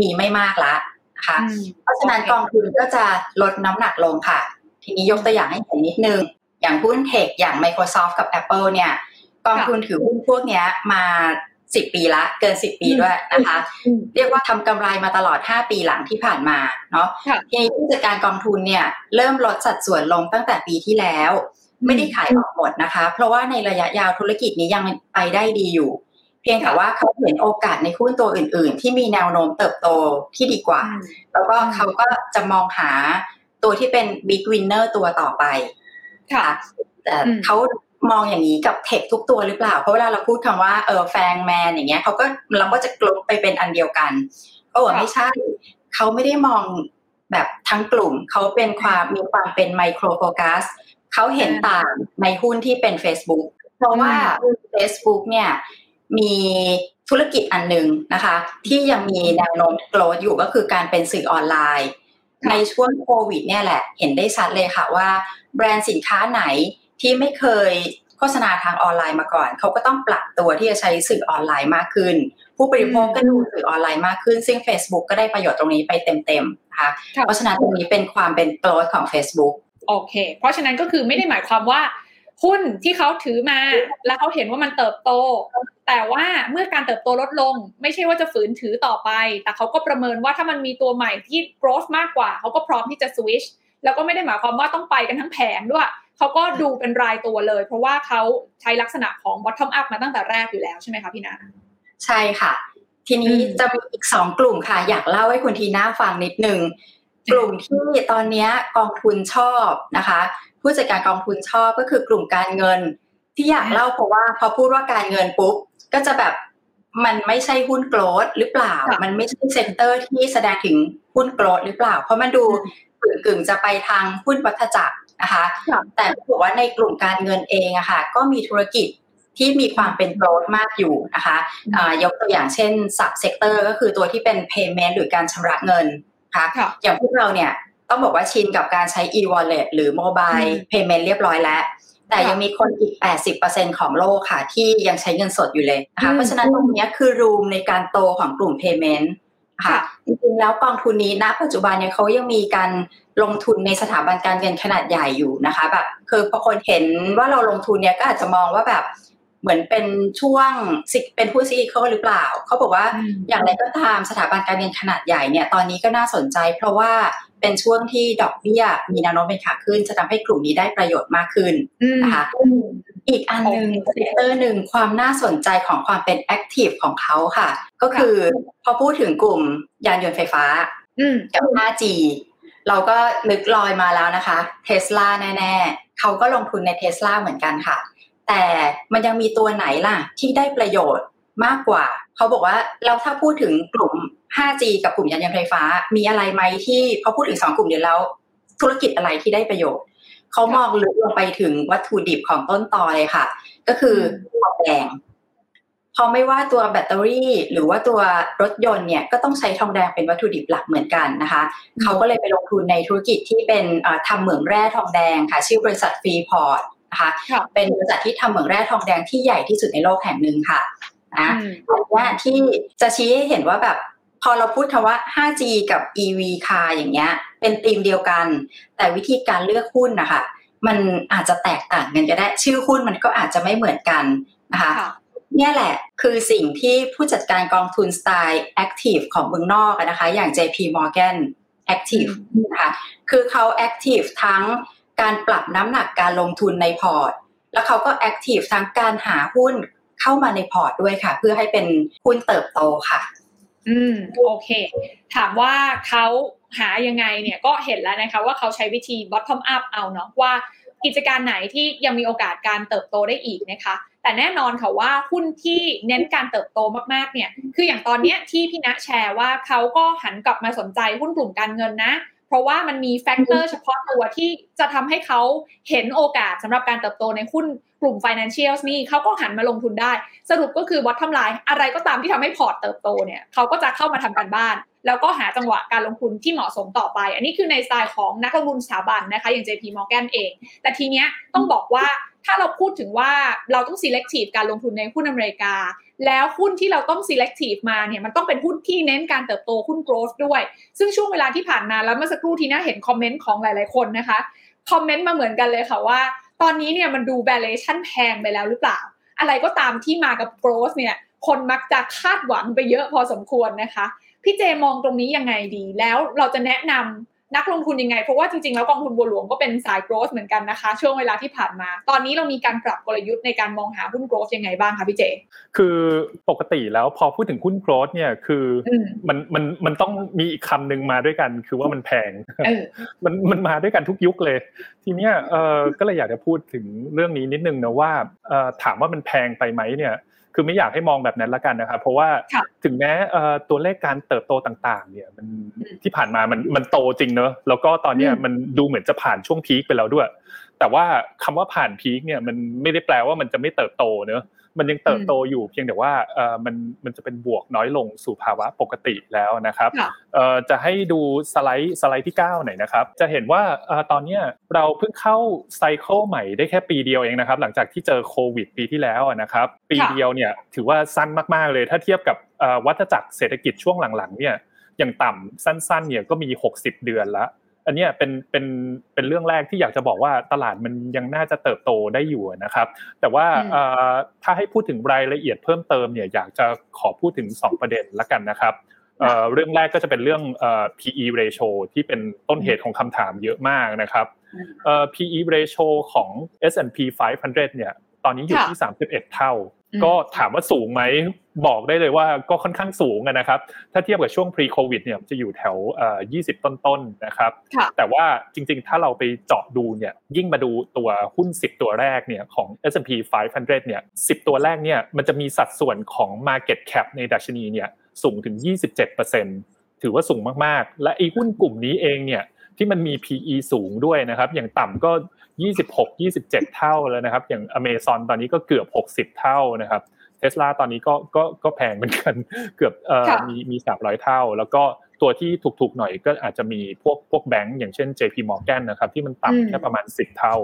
มีไม่มากละนะคะเพราะฉะนั้นกองทุนก็จะลดน้ำหนักลงค่ะ ทีนี้ยกตัวอย่างให้เห็นนิดนึง อย่างหุ้นเทคอย่าง Microsoft กับ Apple เนี่ย กองทุนถือหุ้นพวกนี้มาสิบปีละเกินสิบปีด้วยนะคะ เรียกว่าทำกำไรมาตลอดห้าปีหลังที่ผ่านมาเนาะทีนี้ผู้จัดการกองทุนเนี่ยเริ่มลดสัดส่วนลงตั้งแต่ปีที่แล้ว ไม่ได้ขายออกหมดนะคะ เพราะว่าในระยะยาวธุรกิจนี้ยังไปได้ดีอยู่ เพียงแต่ว่าเขาเห็นโอกาสในหุ้นตัวอื่น ๆ ที่มีแนวโน้มเติบโตที่ดีกว่า แล้วก็เขาก็จะมองหาตัวที่เป็น big winner ตัวต่อไปค่ะแต่เขา มองอย่างนี้กับ tech ทุกตัวหรือเปล่า เพราะเวลาเราพูดคำว่าเออ FAANGMAN อย่างเงี้ยเขาก็เราก็จะกลุไปเป็นอันเดียวกันก็ว่าไม่ใช่เขาไม่ได้มองแบบทั้งกลุ่มเขาเป็นความมีความเป็นไมโครโฟกัสเขาเห็นต่างในหุ้นที่เป็น Facebook เพราะว่า Facebook เนี่ยมีธุรกิจอันหนึ่งนะคะ ที่ยังมีแนวโน้มโกรธอยู่ก็คือการเป็นสื่อออนไลน์ ในช่วงโควิดเนี่ยแหละ เห็นได้ชัดเลยค่ะว่า แบรนด์สินค้าไหน ที่ไม่เคยโฆษณาทางออนไลน์มาก่อน เขาก็ต้องปรับตัวที่จะใช้สื่อออนไลน์มากขึ้น ผู้บริโภคก็ดูสื่อออนไลน์มากขึ้น ซึ่ง Facebook ก็ได้ประโยชน์ตรงนี้ไปเต็มๆนะคะเพราะฉะนั้นตรงนี้เป็นความเป็นโกลดของ Facebook โอเค เพราะฉะนั้นก็คือไม่ได้หมายความว่าหุ้นที่เขาถือมาแล้วเขาเห็นว่ามันเติบโต แต่ว่าเมื่อการเติบโตลดลง ไม่ใช่ว่าจะฝืนถือต่อไป แต่เขาก็ประเมินว่าถ้ามันมีตัวใหม่ที่ growth มากกว่า เขาก็พร้อมที่จะ switch แล้วก็ไม่ได้หมายความว่าต้องไปกันทั้งแผงด้วย เขาก็ดูเป็นรายตัวเลย เพราะว่าเขาใช้ลักษณะของ bottom up มาตั้งแต่แรกอยู่แล้วใช่ไหมคะพี่นาใช่ค่ะ ทีนี้จะมีอีกสองกลุ่มค่ะ อยากเล่าให้คุณทีน่าฟังนิดนึงกลุ่มที่ตอนนี้กองทุนชอบนะคะ ผู้จัดการกองทุนชอบก็คือกลุ่มการเงิน ที่อยากเล่าเพราะว่าพอพูดว่าการเงินปุ๊บก็จะแบบมันไม่ใช่หุ้นโกลดหรือเปล่า มันไม่ใช่ sector ที่แสดงถึงหุ้น growth หรือเปล่า เพราะมันดูกึ่งๆจะไปทางหุ้นวัฏจักร นะคะ แต่บอกว่าในกลุ่มการเงินเองอะค่ะ ก็มีธุรกิจที่มีความเป็น growth มากอยู่นะคะยกตัวอย่างเช่น sub-sector ก็คือตัวที่เป็น payment หรือการชำระเงินค่ะอย่างพวกเราเนี่ยต้องบอกว่าชินกับการใช้ e-wallet หรือ mobile payment เรียบร้อยแล้ว แต่ยังมีคนอีก 80%ของโลกค่ะ ที่ยังใช้เงินสดอยู่เลยนะคะ เพราะฉะนั้นตรงนี้คือ room ในการโตของกลุ่ม payment ค่ะ จริงๆแล้วกองทุนนี้ณปัจจุบันเนี่ยเขายังมีการ ลงทุนในสถาบันการเงินขนาดใหญ่อยู่นะคะแบบคือพอคนเห็นว่าเราลงทุนเนี่ยก็อาจจะมองว่าแบบเหมือนเป็นช่วงเป็นผู้ซีเขาหรือเปล่า เขาบอกว่าอย่างไรก็ตามสถาบันการเงินขนาดใหญ่เนี่ยตอนนี้ก็น่าสนใจ เพราะว่าเป็นช่วงที่ดอกเบี้ยมีแนวโน้มเป็นขาขึ้น จะทำให้กลุ่มนี้ได้ประโยชน์มากขึ้นนะคะอีกอันหนึ่ง sector หนึ่งความน่าสนใจของความเป็น active ของเขาค่ะ ก็คือพอพูดถึงกลุ่มยานยนต์ไฟฟ้ากับ 5G เราก็นึกลอยมาแล้วนะคะเทสลาแน่ๆเขาก็ลงทุนในเทสลาเหมือนกันค่ะ แต่มันยังมีตัวไหนล่ะที่ได้ประโยชน์มากกว่า เขาบอกว่าเราถ้าพูดถึงกลุ่ม 5G กับกลุ่มยานยนต์ไฟฟ้า มีอะไรไหมที่พอพูดถึงสองกลุ่มเดียวแล้ว ธุรกิจอะไรที่ได้ประโยชน์ เขามองลึกลงไปถึงวัตถุดิบของต้นตอเลยค่ะ ก็คือทองแดง พอไม่ว่าตัวแบตเตอรี่ หรือว่าตัวรถยนต์เนี่ยก็ต้องใช้ทองแดงเป็นวัตถุดิบหลักเหมือนกันนะคะ เขาก็เลยไปลงทุนในธุรกิจที่เป็นทำเหมืองแร่ทองแดงค่ะ ชื่อบริษัทฟรีพอร์ตนะคะเป็นบริษัทที่ทำเหมืองแร่ทองแดงที่ใหญ่ที่สุดในโลกแห่งหนึ่งค่ะนะอันนี้ที่จะชี้ให้เห็นว่าแบบพอเราพูดคำว่า 5G กับ EV car อย่างเงี้ย เป็นธีมเดียวกัน แต่วิธีการเลือกหุ้นนะคะ มันอาจจะแตกต่างกันก็ได้ ชื่อหุ้นมันก็อาจจะไม่เหมือนกันนะคะ เนี่ยแหละคือสิ่งที่ผู้จัดการกองทุนสไตล์ Active ของเมืองนอกนะคะ อย่าง JP Morgan Active นะคะคือเขา Active ทั้งการปรับน้ำหนักการลงทุนในพอร์ต แล้วเขาก็ Active ทั้งการหาหุ้นเข้ามาในพอร์ตด้วยค่ะ เพื่อให้เป็นหุ้นเติบโตค่ะ อืมโอเค ถามว่าเขาหายังไงเนี่ยก็เห็นแล้วนะคะว่าเขาใช้วิธี bottom up เอาเนาะว่ากิจการไหนที่ยังมีโอกาสการเติบโตได้อีกนะคะ แต่แน่นอนค่ะว่าหุ้นที่เน้นการเติบโตมากๆเนี่ยคืออย่างตอนเนี้ยที่พี่ณแชร์ว่าเขาก็หันกลับมาสนใจหุ้นกลุ่มการเงินนะ เพราะว่ามันมีแฟกเตอร์เฉพาะตัวที่จะทำให้เขาเห็นโอกาสสำหรับการเติบโตในหุ้นกลุ่ม financials นี่เขาก็หันมาลงทุนได้ สรุปก็คือ bottom line อะไรก็ตามที่ทำให้ port เติบโตเนี่ยเขาก็จะเข้ามาทำการบ้าน แล้วก็หาจังหวะการลงทุนที่เหมาะสมต่อไป อันนี้คือในสไตล์ของนักลงทุนสถาบันนะคะอย่าง JP Morgan เอง แต่ทีเนี้ยต้องบอกว่า ถ้าเราพูดถึงว่าเราต้อง selective การลงทุนในหุ้นอเมริกา แล้วหุ้นที่เราต้อง selective มาเนี่ยมันต้องเป็นหุ้นที่เน้นการเติบโตหุ้น growth ด้วย ซึ่งช่วงเวลาที่ผ่านมาแล้วเมื่อสักครู่ทีน่าเห็น comment ของหลาย ๆ คนนะคะ comment มาเหมือนกันเลยค่ะว่า ตอนนี้เนี่ยมันดู valuation แพงไปแล้วหรือเปล่า อะไรก็ตามที่มากับ growth เนี่ยคนมักจะคาดหวังไปเยอะพอสมควรนะคะ พี่เจมองตรงนี้ยังไงดี แล้วเราจะแนะนำ นักลงทุนยังไง เพราะว่าจริงๆ แล้วกองทุนบัวหลวงก็เป็นสาย growth เหมือนกันนะคะ ช่วงเวลาที่ผ่านมา ตอนนี้เรามีการปรับกลยุทธ์ในการมองหาหุ้น growth ยังไงบ้างคะพี่เจ คือปกติแล้วพอพูดถึงหุ้น growth เนี่ยคืออมมันมันมันต้องมีอีกคำหนึ่งมาด้วยกัน คือว่ามันแพงเออมันมันมาด้วยกันทุกยุคเลย ทีเนี้ยเออก็เลยอยากจะพูดถึงเรื่องนี้นิดนึงนะว่าเออถามว่ามันแพงไปไหมเนี่ย คือไม่อยากให้มองแบบนั้นละกันนะครับเพราะว่าค่ะถึงแม้เอ่อตัวเลขการเติบโตต่างๆ เนี่ยมันที่ผ่านมามันมันโตจริงเนอะแล้วก็ตอนเนี้ยอืมมันดูเหมือนจะผ่านช่วงพีคไปแล้วด้วย แต่ว่าคำว่าผ่านพีคเนี่ยมันไม่ได้แปลว่ามันจะไม่เติบโตเนอะมันยังเติบโตอยู่เพียงแต่ว่าเออมันมันจะเป็นบวกน้อยลงสู่ภาวะปกติแล้วนะครับค่ะเอ่อจะให้ดูสไลด์สไลด์ที่9หน่อยนะครับ จะเห็นว่าเอ่อตอนเนี้ยเราเพิ่งเข้าไซเคิลใหม่ได้แค่ปีเดียวเองนะครับ หลังจากที่เจอโควิดปีที่แล้วอะนะครับ ปีค่ะเดียวเนี่ยถือว่าสั้นมากๆเลยถ้าเทียบกับเอ่อวัฏจักรเศรษฐกิจช่วงหลังๆเนี่ยอย่างต่ำสั้นๆเนี่ยก็มี 60 เดือนละ อันเนี้ยเป็นเป็นเป็นเรื่องแรกที่อยากจะบอกว่าตลาดมันยังน่าจะเติบโตได้อยู่นะครับ แต่ว่าอืมเอ่อถ้าให้พูดถึงรายละเอียดเพิ่มเติมเนี่ยอยากจะขอพูดถึง 2 ประเด็นละกันนะครับเอ่อเรื่องแรกก็จะเป็นเรื่องเอ่อ PE ratio ที่เป็นต้นเหตุของคำถามเยอะมากนะครับเอ่อ PE ratio ของ S&P 500 เนี่ย ตอนนี้อยู่ที่ 31 เท่าอืม ก็ถามว่าสูงไหมบอกได้เลยว่าก็ค่อนข้างสูงอะนะครับ ถ้าเทียบกับช่วง pre covid เนี่ยจะอยู่แถวเอ่อ20 ต้นๆนะครับค่ะแต่ว่าจริงๆ ถ้าเราไปเจาะดูเนี่ยยิ่งมาดูตัวหุ้น 10 ตัวแรกเนี่ยของ S&P 500 เนี่ย 10 ตัวแรกเนี่ยมันจะมีสัดส่วนของ Market Cap ในดัชนีเนี่ยสูงถึง 27%ถือว่าสูงมากๆ และไอ้หุ้นกลุ่มนี้เองเนี่ยที่มันมี PE สูงด้วยนะครับ อย่างต่ำก็ 26 27 เท่าแล้วนะครับ อย่าง Amazon ตอนนี้ก็เกือบ 60 เท่านะครับเทสลาตอนนี้ก็ก็ก็แพงเหมือนกันเกือบเอ่อค่ะมีมี300เท่า แล้วก็ตัวที่ถูกๆหน่อยก็อาจจะมีพวกพวกแบงก์อย่างเช่น JP Morgan นะครับที่มันอืมต่ำแค่ประมาณ 10 เท่า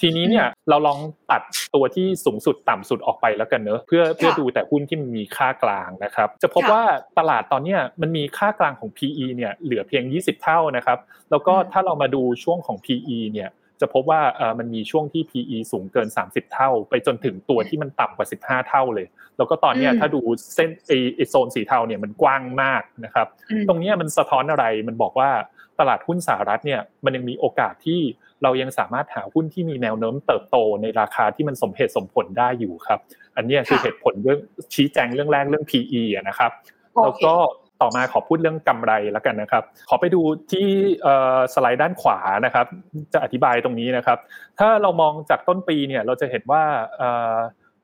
ทีนี้เนี่ยเราลองตัดตัวที่สูงสุดต่ำสุดออกไปแล้วกันเนอะเพื่อเพื่อดูแต่หุ้นที่มันมีค่ากลางนะครับ จะพบค่ะว่าตลาดตอนเนี้ยมันมีค่ากลางของ PE เนี่ยเหลือเพียง 20 เท่านะครับ แล้วก็อืมถ้าเรามาดูช่วงของ PE เนี่ย จะพบว่าเออมันมีช่วงที่ PE สูงเกิน 30 เท่า ไปจนถึงตัวที่มันต่ำกว่า 15 เท่าเลย แล้วก็ตอนเนี้ยอืมถ้าดูเส้นไอไอ้โซนสีเทาเนี่ยมันกว้างมากนะครับอืมตรงเนี้ยมันสะท้อนอะไรมันบอกว่าตลาดหุ้นสหรัฐเนี่ยมันยังมีโอกาสที่เรายังสามารถหาหุ้นที่มีแนวโน้มเติบโตในราคาที่มันสมเหตุสมผลได้อยู่ครับ อันเนี้ยคือค่ะเหตุผลเรื่องชี้แจงเรื่องแรกเรื่อง PE อะนะครับโอเคแล้วก็ ต่อมาขอพูดเรื่องกำไรแล้วกันนะครับ ขอไปดูที่สไลด์ด้านขวานะครับ จะอธิบายตรงนี้นะครับ ถ้าเรามองจากต้นปีเนี่ยเราจะเห็นว่า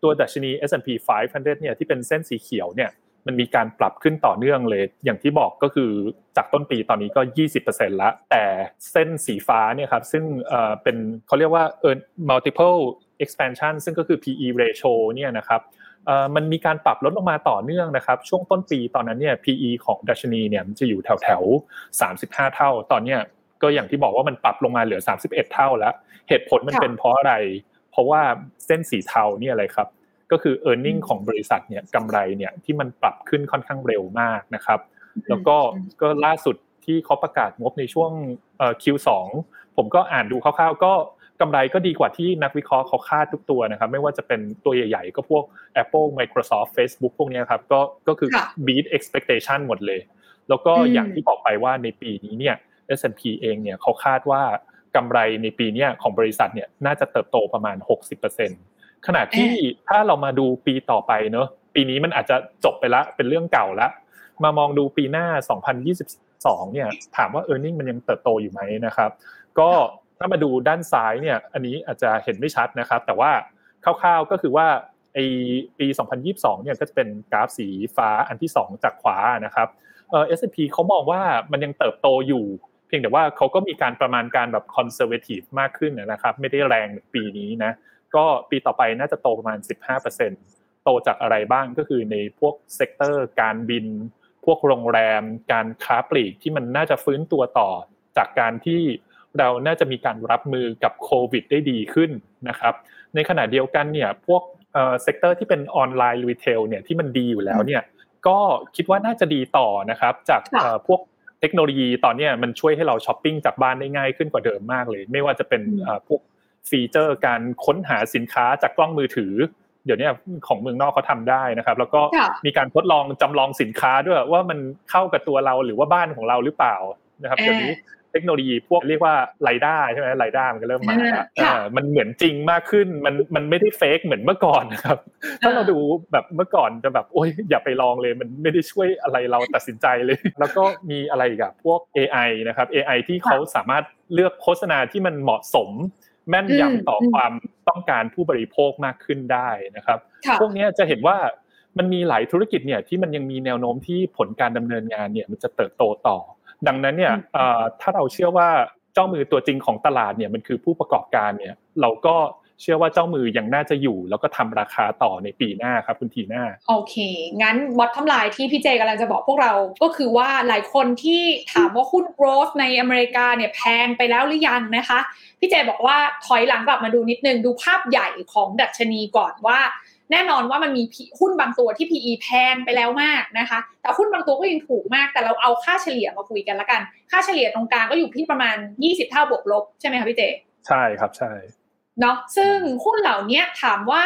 ตัวดัชนี S&P 500 เนี่ยที่เป็นเส้นสีเขียวเนี่ยมันมีการปรับขึ้นต่อเนื่องเลย อย่างที่บอกก็คือจากต้นปีตอนนี้ก็ 20%ละแต่เส้นสีฟ้าเนี่ยครับซึ่งเป็นเขาเรียกว่า multiple expansion ซึ่งก็คือ PE ratio เนี่ยนะครับ มันมีการปรับลดลงมาต่อเนื่องนะครับ ช่วงต้นปีตอนนั้นเนี่ย PE ของดัชนีเนี่ยมันจะอยู่แถวแถวๆ35 เท่า ตอนเนี้ยก็อย่างที่บอกว่ามันปรับลงมาเหลือ 31 เท่าแล้ว เหตุผลมันค่ะเป็นเพราะอะไร เพราะว่าเส้นสีเทาเนี่ยอะไรครับ ก็คือ e a r n i n g ของบริษัทเนี่ยกำไรเนี่ยที่มันปรับขึ้นค่อนข้างเร็วมากนะครับ แล้วก็ก็ล่าสุดที่เขาประกาศงบในช่วง Q2 ผมก็อ่านดูคร่าวๆ ก็ กำไรก็ดีกว่าที่นักวิเคราะห์เขาคาดทุกตัวนะครับ ไม่ว่าจะเป็นตัวใหญ่ๆ ก็พวก Apple Microsoft Facebook พวกนี้ครับก็ก็คือ beat expectation หมดเลย แล้วก็อย่างที่บอกไปว่าในปีนี้เนี่ย S&P เองเนี่ยเขาคาดว่ากำไรในปีนี้ของบริษัทเนี่ยน่าจะเติบโตประมาณ 60%ขณะที่ถ้าเรามาดูปีต่อไปเนอะปีนี้มันอาจจะจบไปละเป็นเรื่องเก่าละมามองดูปีหน้า 2022 เนี่ยถามว่า e a r n i n g มันยังเติบโตอยู่ไหมนะครับ ก็ ถ้ามาดูด้านซ้ายเนี่ย อันนี้อาจจะเห็นไม่ชัดนะครับ แต่ว่าคร่าวๆก็คือว่าไอปี 2022 เนี่ยก็จะเป็นกราฟสีฟ้าอันที่ 2 จากขวานะครับเออ S&P เขามองว่ามันยังเติบโตอยู่ เพียงแต่ว่าเขาก็มีการประมาณการแบบ conservative มากขึ้นนะครับ ไม่ได้แรงเหมือนปีนี้นะก็ปีต่อไปน่าจะโตประมาณ 15%โตจากอะไรบ้างก็คือในพวก sector การบิน พวกโรงแรม การค้าปลีกที่มันน่าจะฟื้นตัวต่อจากการที่ เราน่าจะมีการรับมือกับโควิดได้ดีขึ้นนะครับในขณะเดียวกันเนี่ยพวกเซกเตอร์ที่เป็น online retail เนี่ยที่มันดีอยู่แล้วเนี่ยก็คิดว่าน่าจะดีต่อนะครับจากพวกเทคโนโลยีตอนนี้มันช่วยให้เราช้อปปิ้งจากบ้านได้ง่ายขึ้นกว่าเดิมมากเลย ไม่ว่าจะเป็นพวกฟีเจอร์การค้นหาสินค้าจากกล้องมือถือ เดี๋ยวนี้ของเมืองนอกเขาทำได้นะครับ แล้วก็มีการทดลองจำลองสินค้าด้วยว่ามันเข้ากับตัวเราหรือว่าบ้านของเราหรือเปล่านะครับเดี๋ยวนี้ เทคโนโลยีพวกเรียกว่าไรด้าใช่ไหมไรด้ามันก็เริ่มมาแล้วมันเหมือนจริงมากขึ้นมันมันไม่ได้เฟกเหมือนเมื่อก่อนนะครับถ้าเราดูแบบเมื่อก่อนจะแบบโอ้ยอย่าไปลองเลย มันไม่ได้ช่วยอะไรเราตัดสินใจเลย แล้วก็มีอะไรกับพวก AI นะครับ AI ที่เขาสามารถเลือกโฆษณาที่มันเหมาะสมแม่นยำต่อความต้องการผู้บริโภคมากขึ้นได้นะครับ พวกนี้จะเห็นว่ามันมีหลายธุรกิจเนี่ยที่มันยังมีแนวโน้มที่ผลการดำเนินงานเนี่ยมันจะเติบโตต่อ ดังนั้นเนี่ยถ้าเราเชื่อว่าเจ้ามือตัวจริงของตลาดเนี่ยมันคือผู้ประกอบการเนี่ย เราก็เชื่อว่าเจ้ามือยังน่าจะอยู่ แล้วก็ทำราคาต่อในปีหน้าครับคุณทีหน้าโอเค งั้นบอททำลายที่พี่เจกำลังจะบอกพวกเราก็คือว่าหลายคนที่ถามว่าหุ้นโกลด์ในอเมริกาเนี่ยแพงไปแล้วหรือยังนะคะ พี่เจบอกว่าถอยหลังกลับมาดูนิดนึงดูภาพใหญ่ของดัชนีก่อนว่า แน่นอนว่ามันมีหุ้นบางตัวที่ PE แพงไปแล้วมากนะคะ แต่หุ้นบางตัวก็ยังถูกมาก แต่เราเอาค่าเฉลี่ยมาคุยกันละกัน ค่าเฉลี่ยตรงกลางก็อยู่ที่ประมาณ 20 เท่าบวกลบใช่ไหมคะพี่เจ ใช่ครับใช่ เนาะซึ่งหุ้นเหล่านี้ถามว่า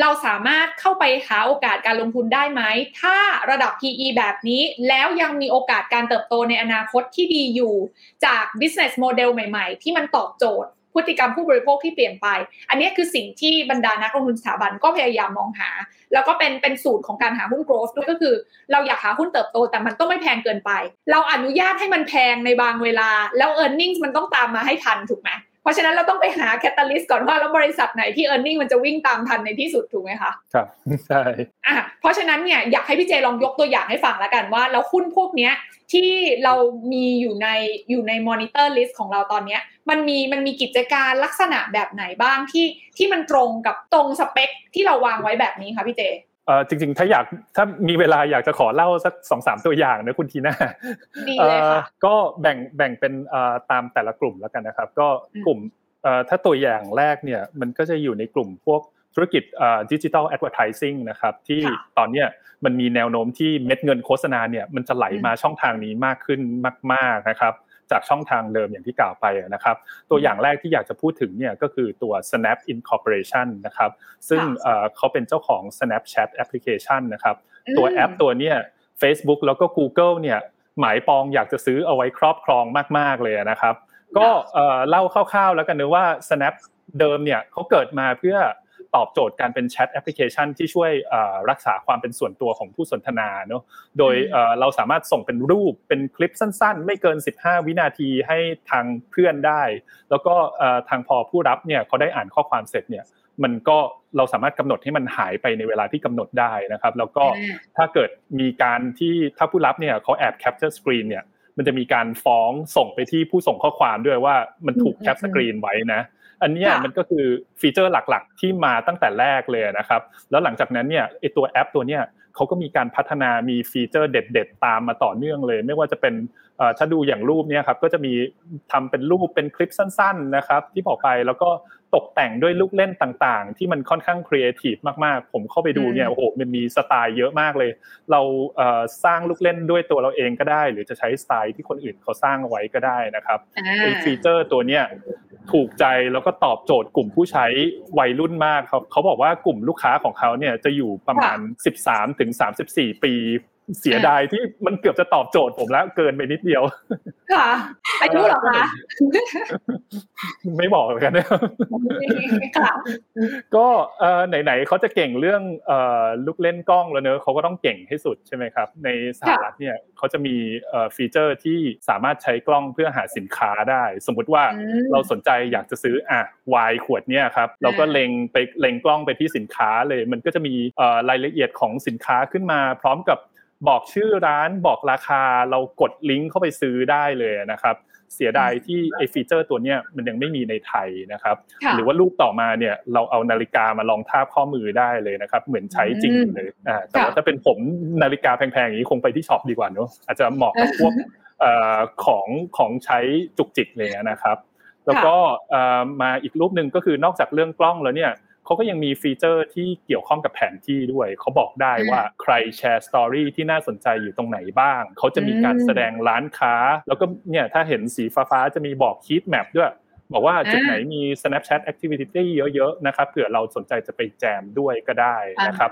เราสามารถเข้าไปหาโอกาสการลงทุนได้ไหม ถ้าระดับ PE แบบนี้ แล้วยังมีโอกาสการเติบโตในอนาคตที่ดีอยู่ จาก business model ใหม่ ๆ ที่มันตอบโจทย์ พฤติกรรมผู้บริโภคที่เปลี่ยนไป อันนี้คือสิ่งที่บรรดานักลงทุนสถาบันก็พยายามมองหา แล้วก็เป็นเป็นสูตรของการหาหุ้นโกลด์ด้วยก็คือ เราอยากหาหุ้นเติบโตแต่มันต้องไม่แพงเกินไป เราอนุญาตให้มันแพงในบางเวลา แล้ว e a r n i n g มันต้องตามมาให้ทันถูกไหม เพราะฉะนั้นเราต้องไปหา catalyst ก่อนว่าแล้วบริษัทไหนที่ e a r n i n g มันจะวิ่งตามทันในที่สุดถูกไหมคะครับใช่อะเพราะฉะนั้นเนี่ยอยากให้พี่เจลองยกตัวอย่างให้ฟังแล้วกันว่าแล้วหุ้นพวกเนี้ยที่เรามีอยู่ในอยู่ใน monitor list ของเราตอนนี้มันมีมันมีกิจการลักษณะแบบไหนบ้างที่ที่มันตรงกับตรงสเปคที่เราวางไว้แบบนี้คะพี่เจ เออจริงๆ ถ้าอยากถ้ามีเวลาอยากจะขอเล่าสักสองสามตัวอย่างนะคุณทีน่าดีเลยค่ะก็แบ่งแบ่งเป็นตามแต่ละกลุ่มแล้วกันนะครับ ก็กลุ่มถ้าตัวอย่างแรกเนี่ยมันก็จะอยู่ในกลุ่มพวกธุรกิจดิจิทัลแอดเวอร์ทิซิ่งนะครับที่ตอนนี้มันมีแนวโน้มที่เม็ดเงินโฆษณาเนี่ยมันจะไหลมาช่องทางนี้มากขึ้นมาก ๆนะครับ จากช่องทางเดิมอย่างที่กล่าวไปนะครับตัวอย่างแรกที่อยากจะพูดถึงเนี่ยก็คือตัว Snap Incorporation นะครับซึ่งเขาเป็นเจ้าของ Snapchat Application นะครับตัวแอปตัวเนี้ย Facebook แล้วก็ Google เนี่ยหมายปองอยากจะซื้อเอาไว้ครอบครองมาก ๆเลยนะครับ ก็เล่าคร่าวๆแล้วกันนะว่า Snap เดิมเนี่ยเขาเกิดมาเพื่อ ตอบโจทย์การเป็นแชทแอปพลิเคชันที่ช่วยรักษาความเป็นส่วนตัวของผู้สนทนาเนาะโดยเราสามารถส่งเป็นรูปเป็นคลิปสั้น ๆ ไม่เกิน 15 วินาทีให้ทางเพื่อนได้ แล้วก็ทางพอผู้รับเนี่ยเขาได้อ่านข้อความเสร็จเนี่ยมันก็เราสามารถกำหนดให้มันหายไปในเวลาที่กำหนดได้นะครับ แล้วก็ถ้าเกิดมีการที่ถ้าผู้รับเนี่ยเขาแอบ capture screen เนี่ยมันจะมีการฟ้องส่งไปที่ผู้ส่งข้อความด้วยว่ามันถูก cap screen ไว้นะ อันนี้มันก็คือ feature หลักๆ ที่มาตั้งแต่แรกเลยนะครับ แล้วหลังจากนั้นเนี่ยไอตัวแอปตัวเนี้ยเขาก็มีการพัฒนามี feature เด็ด ๆ ตามมาต่อเนื่องเลย ไม่ว่าจะเป็นถ้าดูอย่างรูปเนี้ยครับก็จะมีทำเป็นรูปเป็นคลิปสั้น ๆนะครับ ที่บอกไปแล้วก็ ตกแต่งด้วยลูกเล่นต่างๆ ที่มันค่อนข้างครีเอทีฟมากๆ ผมเข้าไปดูเนี่ยโอ้โหมันมีสไตล์เยอะมากเลย เราสร้างลูกเล่นด้วยตัวเราเองก็ได้ หรือจะใช้สไตล์ที่คนอื่นเขาสร้างเอาไว้ก็ได้นะครับไอ feature ตัวเนี้ยถูกใจแล้วก็ตอบโจทย์กลุ่มผู้ใช้วัยรุ่นมากเขาเขาบอกว่ากลุ่มลูกค้าของเขาเนี่ยจะอยู่ประมาณ 13ถึง34 ปี เสียดายที่มันเกือบจะตอบโจทย์ผมแล้วเกินไปนิดเดียว ค่ะอายุหรอคะไม่บอกกันนะก็ไหนๆเขาจะเก่งเรื่องลูกเล่นกล้องแล้วเนอะเขาก็ต้องเก่งให้สุดใช่ไหมครับ ในสหรัฐเนี่ยเขาจะมีฟีเจอร์ที่สามารถใช้กล้องเพื่อหาสินค้าได้ สมมุติว่าเราสนใจอยากจะซื้ออะวายขวดเนี่ยครับเราก็เล็งไปเล็งกล้องไปที่สินค้าเลย มันก็จะมีรายละเอียดของสินค้าขึ้นมาพร้อมกับ บอกชื่อร้านบอกราคาเรากดลิงก์เข้าไปซื้อได้เลยนะครับ เสียดายที่ไอฟีเจอร์ตัวเนี้ยมันยังไม่มีในไทยนะครับ หรือว่ารูปต่อมาเนี่ยเราเอานาฬิกามาลองทาบข้อมือได้เลยนะครับ เหมือนใช้จริงเลยอ่าแต่ว่าถ้าเป็นผมนาฬิกาแพงๆอย่างนี้คงไปที่ช็อปดีกว่าเนอะอาจจะเหมาะกับพวกของของใช้จุกจิกเลยนะครับ แล้วก็มาอีกรูปหนึ่งก็คือนอกจากเรื่องกล้องแล้วเนี่ย เขาก็ยังมี feature ที่เกี่ยวข้องกับแผนที่ด้วยเขาบอกได้ว่าใครแชร์ story ที่น่าสนใจอยู่ตรงไหนบ้างเขาจะมีการแสดงร้านค้า แล้วก็เนี่ยถ้าเห็นสีฟ้าๆจะมีบอก heat map ด้วยบอกว่าจุดไหนมี Snapchat Activity เยอะๆนะครับเผื่อเราสนใจจะไปแจมด้วยก็ได้นะครับ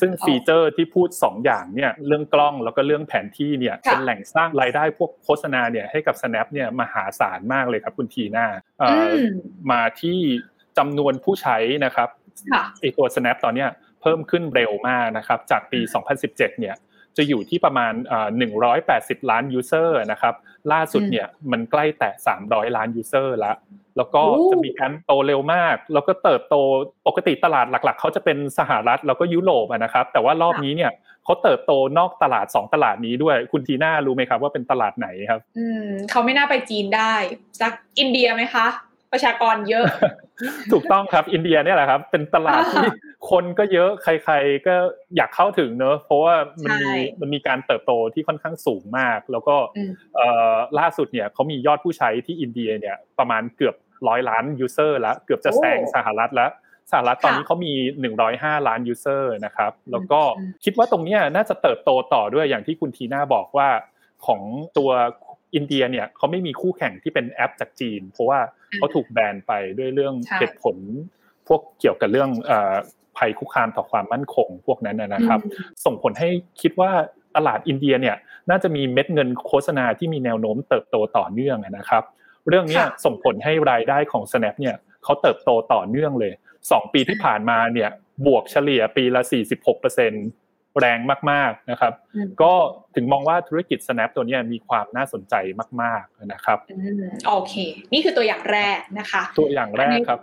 ซึ่ง feature ที่พูด 2 อย่างเนี่ยเรื่องกล้องแล้วก็เรื่องแผนที่เนี่ยเป็นแหล่งสร้างรายได้พวกโฆษณาเนี่ยให้กับ Snap เนี่ยมหาศาลมากเลยครับคุณทีน่ามาที่ จำนวนผู้ใช้นะครับไอตัว Snap ตอนนี้เพิ่มขึ้นเร็วมากนะครับ จากปี 2017 เนี่ยจะอยู่ที่ประมาณ 180 ล้าน user นะครับ ล่าสุดเนี่ยมันใกล้แตะ 300 ล้าน user แล้ว แล้วก็จะมีการโตเร็วมาก แล้วก็เติบโตปกติตลาดหลักๆ เขาจะเป็นสหรัฐแล้วก็ยุโรปนะครับ แต่ว่ารอบนี้เนี่ยเขาเติบโตนอกตลาด 2 ตลาดนี้ด้วย คุณทีน่ารู้ไหมครับว่าเป็นตลาดไหนครับ อืมเขาไม่น่าไปจีนได้สักอินเดียไหมคะ ประชากรเยอะ ถูกต้องครับอินเดียเนี่ยแหละครับ เป็นตลาดที่คนก็เยอะใคร ๆ ก็อยากเข้าถึงเนอะเพราะว่ามันมีมันมีการเติบโตที่ค่อนข้างสูงมาก แล้วก็ล่าสุดเนี่ยเขามียอดผู้ใช้ที่อินเดียเนี่ยประมาณเกือบร้อยล้าน user แล้วเกือบจะแซงสหรัฐแล้วสหรัฐตอนนี้เขามี 105 ล้าน user นะครับ แล้วก็คิดว่าตรงนี้น่าจะเติบโตต่อด้วยอย่างที่คุณทีน่าบอกว่าของตัวอินเดียเนี่ยเขาไม่มีคู่แข่งที่เป็นแอปจากจีน เพราะว่า เขาถูกแบนไปด้วยเรื่องเหตุผล พวกเกี่ยวกับเรื่องภัยคุกคามต่อความมั่นคงพวกนั้นนะครับ ส่งผลให้คิดว่าตลาดอินเดียเนี่ยน่าจะมีเม็ดเงินโฆษณาที่มีแนวโน้มเติบโตต่อเนื่องนะครับ เรื่องนี้ส่งผลให้รายได้ของ Snap เนี่ยเขาเติบโตต่อเนื่องเลย 2 ปีที่ผ่านมาเนี่ยบวกเฉลี่ยปีละ 46% แรงมากๆนะครับ ก็ถึงมองว่าธุรกิจ Snap ตัวนี้มีความน่าสนใจมาก ๆนะครับโอเค นี่คือตัวอย่างแรกนะคะ ตัวอย่างแรกครับ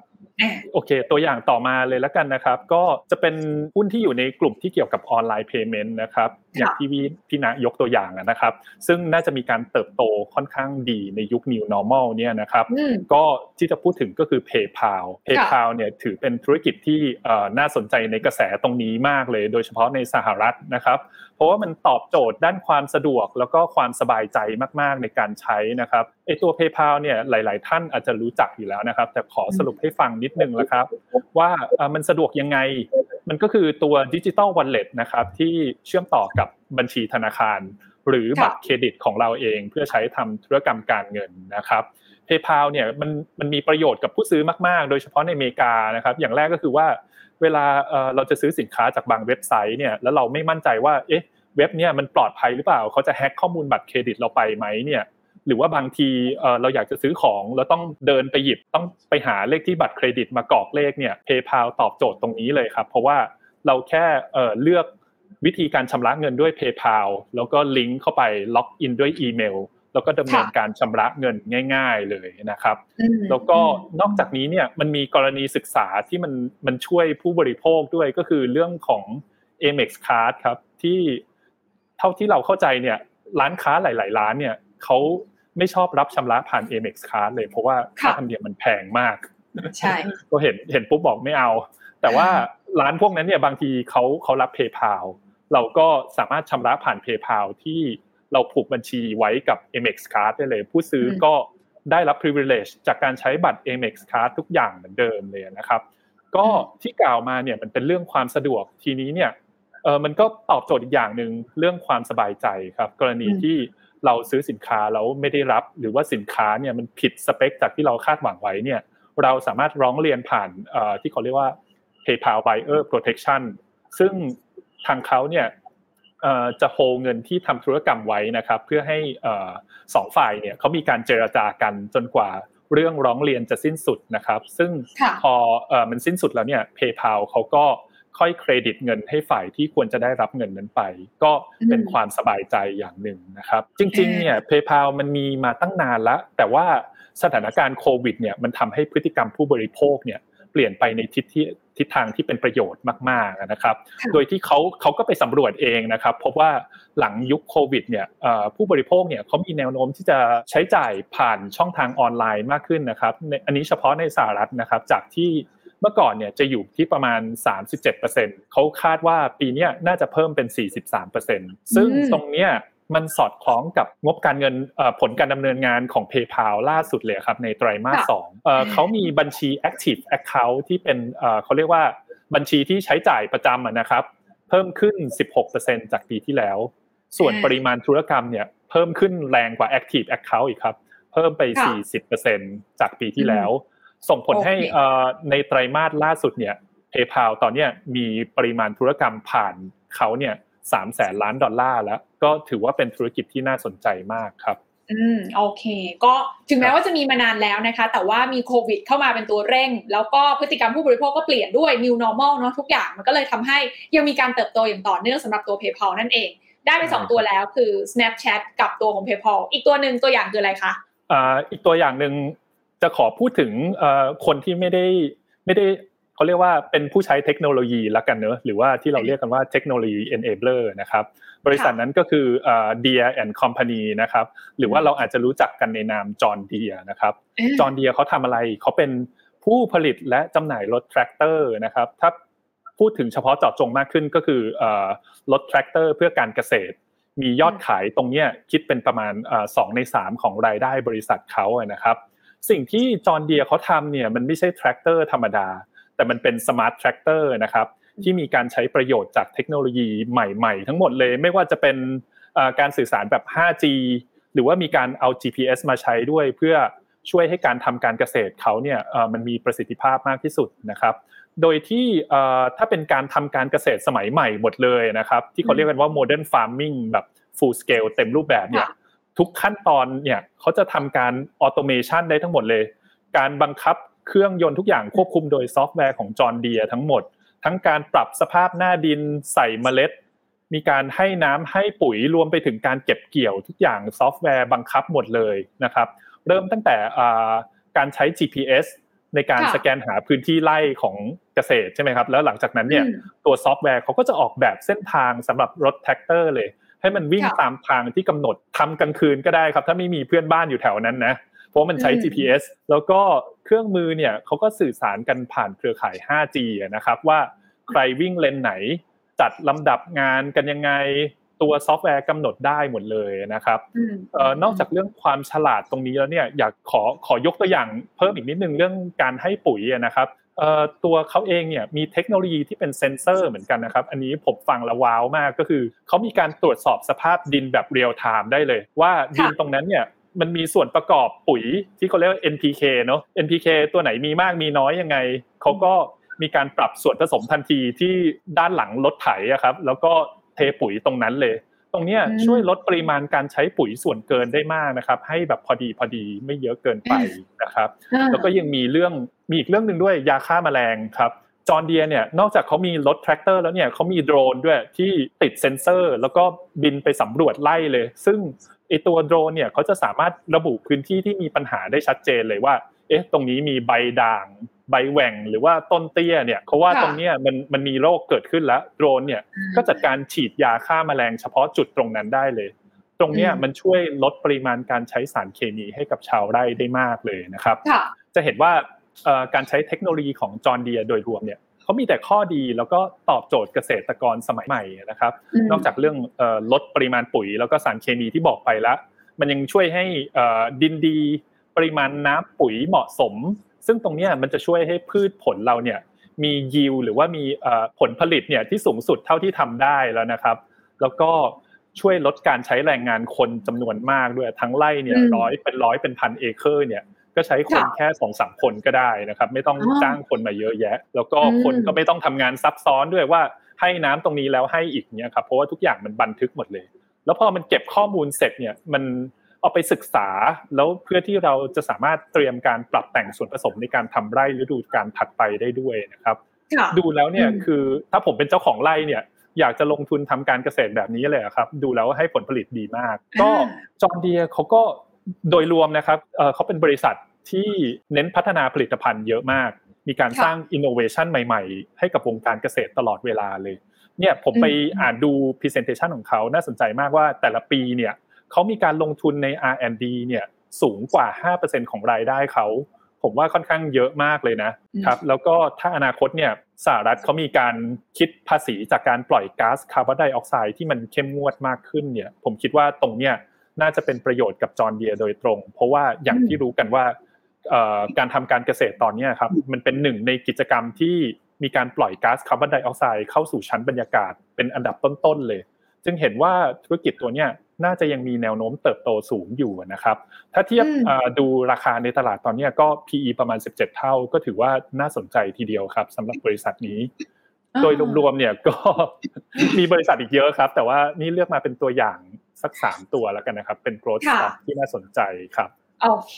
โอเค ตัวอย่างต่อมาเลยแล้วกันนะครับ ก็จะเป็นหุ้นที่อยู่ในกลุ่มที่เกี่ยวกับออนไลน์เพย์เมนต์นะครับ อย่างที่พี่นายกตัวอย่างนะครับ ซึ่งน่าจะมีการเติบโตค่อนข้างดีในยุค New Normal เนี่ยนะครับ ก็ที่จะพูดถึงก็คือ PayPal PayPal เนี่ยถือเป็นธุรกิจที่น่าสนใจในกระแสตรงนี้มากเลย โดยเฉพาะในสหรัฐนะครับเพ ราะว่ามันตอบโจทย์ด้านความสะดวกแล้วก็ความสบายใจมากๆในการใช้นะครับไอตัว PayPal เนี่ยหลาย ๆ ท่านอาจจะรู้จักอยู่แล้วนะครับ แต่ขอสรุปให้ฟังนิดนึงนะครับ ว่ามันสะดวกยังไง มันก็คือตัว digital wallet นะครับที่เชื่อมต่อกับบัญชีธนาคาร หรือบัตรเครดิตของเราเอง เพื่อใช้ทำธุรกรรมการเงินนะครับ PayPal เนี่ยมันมันมีประโยชน์กับผู้ซื้อมาก ๆ โดยเฉพาะในอเมริกานะครับ อย่างแรกก็คือว่าเวลาเราจะซื้อสินค้าจากบางเว็บไซต์เนี่ยแล้วเราไม่มั่นใจว่าเอ๊ะ เว็บเนี่ยมันปลอดภัยหรือเปล่าเขาจะแฮ็กข้อมูลบัตรเครดิตเราไปไหมเนี่ยหรือว่าบางทีเราอยากจะซื้อของแล้วต้องเดินไปหยิบต้องไปหาเลขที่บัตรเครดิตมากรอกเลขเนี่ย PayPal ตอบโจทย์ตรงนี้เลยครับ เพราะว่าเราแค่เลือกวิธีการชำระเงินด้วย PayPal แล้วก็ลิงก์เข้าไปล็อกอินด้วยอีเมล แล้วก็ดำเนินการชำระเงินง่าย ๆเลยนะครับ แล้วก็นอกจากนี้เนี่ยมันมีกรณีศึกษาที่มันมันช่วยผู้บริโภคด้วยก็คือเรื่องของ Amex Card ครับที่ เท่าที่เราเข้าใจเนี่ยร้านค้าหลาย ๆ ร้านเนี่ยเขาไม่ชอบรับชำระผ่าน Amex Card เลยเพราะว่าค่าธรรมเนียมมันแพงมากใช่ก็เห็นเห็นปุ๊บบอกไม่เอา แต่ว่าร้านพวกนั้นเนี่ยบางทีเขาเขารับ PayPal เราก็สามารถชำระผ่าน PayPal ที่เราผูกบัญชีไว้กับ Amex Card ได้เลย ผู้ซื้อก็ได้รับ privilege จากการใช้บัตร Amex Card ทุกอย่างเหมือนเดิมเลยนะครับ ก็ที่กล่าวมาเนี่ยมันเป็นเรื่องความสะดวกทีนี้เนี่ย เออมันก็ตอบโจทย์อีกอย่างหนึ่งเรื่องความสบายใจครับ กรณีที่เราซื้อสินค้าแล้วไม่ได้รับ หรือว่าสินค้าเนี่ยมันผิดสเปคจากที่เราคาดหวังไว้เนี่ย เราสามารถร้องเรียนผ่านที่เขาเรียกว่า PayPal Buyer Protection ซึ่งทางเขาเนี่ยจะโฮเงินที่ทำธุรกรรมไว้นะครับ เพื่อให้สองฝ่ายเนี่ยเขามีการเจรจากันจนกว่าเรื่องร้องเรียนจะสิ้นสุดนะครับ ซึ่งพอมันสิ้นสุดแล้วเนี่ย PayPal เขาก็ ค่อยเครดิตเงินให้ฝ่ายที่ควรจะได้รับเงินนั้นไป ก็เป็นความสบายใจอย่างหนึ่งนะครับ จริง ๆ เนี่ย PayPal มันมีมาตั้งนานแล้วแต่ว่าสถานการณ์โควิดเนี่ยมันทำให้พฤติกรรมผู้บริโภคเนี่ยเปลี่ยนไปในทิศที่ทิศทางที่เป็นประโยชน์มากๆนะครับ โดยที่เขาเขาก็ไปสำรวจเองนะครับพบว่าหลังยุคโควิดเนี่ยผู้บริโภคเนี่ยเขามีแนวโน้มที่จะใช้จ่ายผ่านช่องทางออนไลน์มากขึ้นนะครับ อันนี้เฉพาะในสหรัฐนะครับจากที่ เมื่อก่อนเนี่ยจะอยู่ที่ประมาณ 37%เขาคาดว่าปีนี้น่าจะเพิ่มเป็น 43%ซึ่งตรงเนี้ยมันสอดคล้องกับงบการเงินผลการดำเนินงานของ PayPal ล่าสุดเลยครับในไตรมาสสองเขามีบัญชี Active Account ที่เป็นเขาเรียกว่าบัญชีที่ใช้จ่ายประจำนะครับ เพิ่มขึ้น 16%จากปีที่แล้ว ส่วนปริมาณธุรกรรมเนี่ยเพิ่มขึ้นแรงกว่า Active Account อีกครับ เพิ่มไป 40%จากปีที่แล้ว ส่งผลให้ในไตรมาสล่าสุดเนี่ย PayPal ตอนนี้มีปริมาณธุรกรรมผ่านเขาเนี่ยสามแสนล้านดอลลาร์แล้ว ก็ถือว่าเป็นธุรกิจที่น่าสนใจมากครับ อืมโอเค ก็ถึงแม้ว่าจะมีมานานแล้วนะคะ แต่ว่ามีโควิดเข้ามาเป็นตัวเร่ง แล้วก็พฤติกรรมผู้บริโภคก็เปลี่ยนด้วย new normal เนาะทุกอย่างมันก็เลยทำให้ยังมีการเติบโตอย่างต่อเนื่องสำหรับตัว PayPal นั่นเอง ได้ไปสองตัวแล้วคือ Snapchat กับตัวของ PayPal อีกตัวหนึ่งตัวอย่างคืออะไรคะอ่าอีกตัวอย่างหนึ่ง จะขอพูดถึงเอ่อคนที่ไม่ได้ไม่ได้เขาเรียกว่าเป็นผู้ใช้เทคโนโลยีละกันเนอะหรือว่าที่เราเรียกกันว่าเทคโนโลยี enabler นะครับบริษัทนั้นก็คือ Deere and Company นะครับหรือว่าเราอาจจะรู้จักกันในนาม John Deere นะครับ John Deere เขาทำอะไรเขาเป็นผู้ผลิตและจำหน่ายรถแทรกเตอร์นะครับถ้าพูดถึงเฉพาะเจาะจงมากขึ้นก็คือรถแทรกเตอร์เพื่อการเกษตร มียอดขายตรงนี้คิดเป็นประมาณสองในสามของรายได้บริษัทเขานะครับ สิ่งที่ John Deere เขาทำเนี่ยมันไม่ใช่แทรกเตอร์ธรรมดา แต่มันเป็น smart tractor นะครับที่มีการใช้ประโยชน์จากเทคโนโลยีใหม่ๆ ทั้งหมดเลยไม่ว่าจะเป็นการสื่อสารแบบ 5G หรือว่ามีการเอา GPS มาใช้ด้วยเพื่อช่วยให้การทำการเกษตรเขาเนี่ยมันมีประสิทธิภาพมากที่สุดนะครับ โดยที่ถ้าเป็นการทำการเกษตรสมัยใหม่หมดเลยนะครับ ที่เขาเรียกกันว่า modern farming แบบ full scale เต็มรูปแบบเนี่ย ทุกขั้นตอนเนี่ยเขาจะทำการ automation ได้ทั้งหมดเลย การบังคับเครื่องยนต์ทุกอย่างควบคุมโดยซอฟต์แวร์ของจอร์เดียทั้งหมด ทั้งการปรับสภาพหน้าดินใส่เมล็ด มีการให้น้ำให้ปุ๋ยรวมไปถึงการเก็บเกี่ยวทุกอย่างซอฟต์แวร์บังคับหมดเลยนะครับ เริ่มตั้งแต่การใช้ GPS ในการสแกนหาพื้นที่ไร่ของเกษตรใช่ไหมครับแล้วหลังจากนั้นเนี่ยตัวซอฟต์แวร์เขาก็จะออกแบบเส้นทางสำหรับรถแทรกเตอร์เลย ให้มันวิ่งตามทางที่กำหนดทำกลางคืนก็ได้ครับ ถ้าไม่มีเพื่อนบ้านอยู่แถวนั้นนะเพราะมันใช้ GPS แล้วก็เครื่องมือเนี่ยเขาก็สื่อสารกันผ่านเครือข่าย 5G นะครับ ว่าใครวิ่งเลนไหน จัดลำดับงานกันยังไงตัวซอฟต์แวร์กำหนดได้หมดเลยนะครับนอกจากเรื่องความฉลาดตรงนี้แล้วเนี่ยอยากขอขอยกตัวอย่างเพิ่มอีกนิดนึงเรื่องการให้ปุ๋ยนะครับ ตัวเขาเองเนี่ยมีเทคโนโลยีที่เป็นเซนเซอร์เหมือนกันนะครับ อันนี้ผมฟังแล้วว้าวมากก็คือเขามีการตรวจสอบสภาพดินแบบ real time ได้เลย ว่าดินตรงนั้นเนี่ยมันมีส่วนประกอบปุ๋ยที่เขาเรียกว่า NPK เนาะ NPK ตัวไหนมีมากมีน้อยยังไงเขาก็มีการปรับส่วนผสมทันทีที่ด้านหลังรถไถอะครับ แล้วก็เทปุ๋ยตรงนั้นเลย ตรงนี้ช่วยลดปริมาณการใช้ปุ๋ยส่วนเกินได้มากนะครับ ให้แบบพอดีพอดีไม่เยอะเกินไปนะครับ แล้วก็ยังมีเรื่องมีอีกเรื่องหนึ่งด้วยยาฆ่าแมลงครับจอร์เดียเนี่ยนอกจากเขามีรถแทรกเตอร์แล้วเนี่ยเขามีโดรนด้วยที่ติดเซ็นเซอร์ แล้วก็บินไปสำรวจไร่เลย ซึ่งไอตัวโดรนเนี่ยเขาจะสามารถระบุพื้นที่ที่มีปัญหาได้ชัดเจนเลยว่า เอ๊ะ ตรงนี้มีใบด่าง ใบแหว่งหรือว่าต้นเตี้ยเนี่ยเขาว่าตรงเนี้ยมันมันมีโรคเกิดขึ้นแล้วโดรนเนี่ยก็จัดการฉีดยาฆ่าแมลงเฉพาะจุดตรงนั้นได้เลย ตรงเนี้ยมันช่วยลดปริมาณการใช้สารเคมีให้กับชาวไร่ได้มากเลยนะครับ จะเห็นว่าการใช้เทคโนโลยีของจอร์เดียโดยรวมเนี่ยเขเขามีแต่ข้อดีแล้วก็ตอบโจทย์เกษตรกรสมัยใหม่นะครับ นอกจากเรื่องลดปริมาณปุ๋ย แล้วก็สารเคมีที่บอกไปแล้ว มันยังช่วยให้ดินดี ปริมาณน้ำปุ๋ยเหมาะสม ซึ่งตรงนี้มันจะช่วยให้พืชผลเราเนี่ยมียิวหรือว่ามีผลผลิตเนี่ยที่สูงสุดเท่าที่ทำได้แล้วนะครับ แล้วก็ช่วยลดการใช้แรงงานคนจำนวนมากด้วยทั้งไร่เนี่ยร้อยเป็นร้อยเป็นพันเอเคอร์เนี่ยก็ใช้คนแค่สองสามคนก็ได้นะครับ ไม่ต้องจ้างคนมาเยอะแยะ แล้วก็คนก็ไม่ต้องทำงานซับซ้อนด้วยว่าให้น้ำตรงนี้แล้วให้อีกเนี่ยครับเพราะว่าทุกอย่างมันบันทึกหมดเลย แล้วพอมันเก็บข้อมูลเสร็จเนี่ยมัน เอาไปศึกษาแล้วเพื่อที่เราจะสามารถเตรียมการปรับแต่งส่วนผสมในการทำไร่ฤดูการถัดไปได้ด้วยนะครับ ดูแล้วเนี่ยคือถ้าผมเป็นเจ้าของไร่เนี่ยอยากจะลงทุนทำการเกษตรแบบนี้เลยครับ ดูแล้วให้ผลผลิตดีมาก ก็จอร์เดียเขาก็โดยรวมนะครับเขาเป็นบริษัทที่เน้นพัฒนาผลิตภัณฑ์เยอะมาก มีการสร้างอินโนเวชันใหม่ๆ ให้กับวงการเกษตรตลอดเวลาเลยเนี่ยผมไปอ่านดู presentation ของเขาน่าสนใจมากว่าแต่ละปีเนี่ย เขามีการลงทุนใน R&D เนี่ยสูงกว่า 5%ของรายได้เขาผมว่าค่อนข้างเยอะมากเลยนะครับ แล้วก็ถ้าอนาคตเนี่ยสหรัฐเขามีการคิดภาษีจากการปล่อยก๊าซคาร์บอนไดออกไซด์ที่มันเข้มงวดมากขึ้นเนี่ย ผมคิดว่าตรงเนี้ยน่าจะเป็นประโยชน์กับจอร์เดียโดยตรง เพราะว่าอย่างที่รู้กันว่าการทำการเกษตรตอนนี้ครับมันเป็นหนึ่งในกิจกรรมที่มีการปล่อยก๊าซคาร์บอนไดออกไซด์เข้าสู่ชั้นบรรยากาศเป็นอันดับต้นๆเลย จึงเห็นว่าธุรกิจตัวเนี้ย น่าจะยังมีแนวโน้มเติบโตสูงอยู่นะครับ ถ้าเทียบดูราคาในตลาดตอนนี้ก็ PE ประมาณ 17 เท่า ก็ถือว่าน่าสนใจทีเดียวครับสำหรับบริษัทนี้ โดยรวมๆเนี่ยก็มีบริษัทอีกเยอะครับ แต่ว่านี่เลือกมาเป็นตัวอย่างสักสามตัวแล้วกันนะครับ เป็น growth stock ที่น่าสนใจครับ โอเค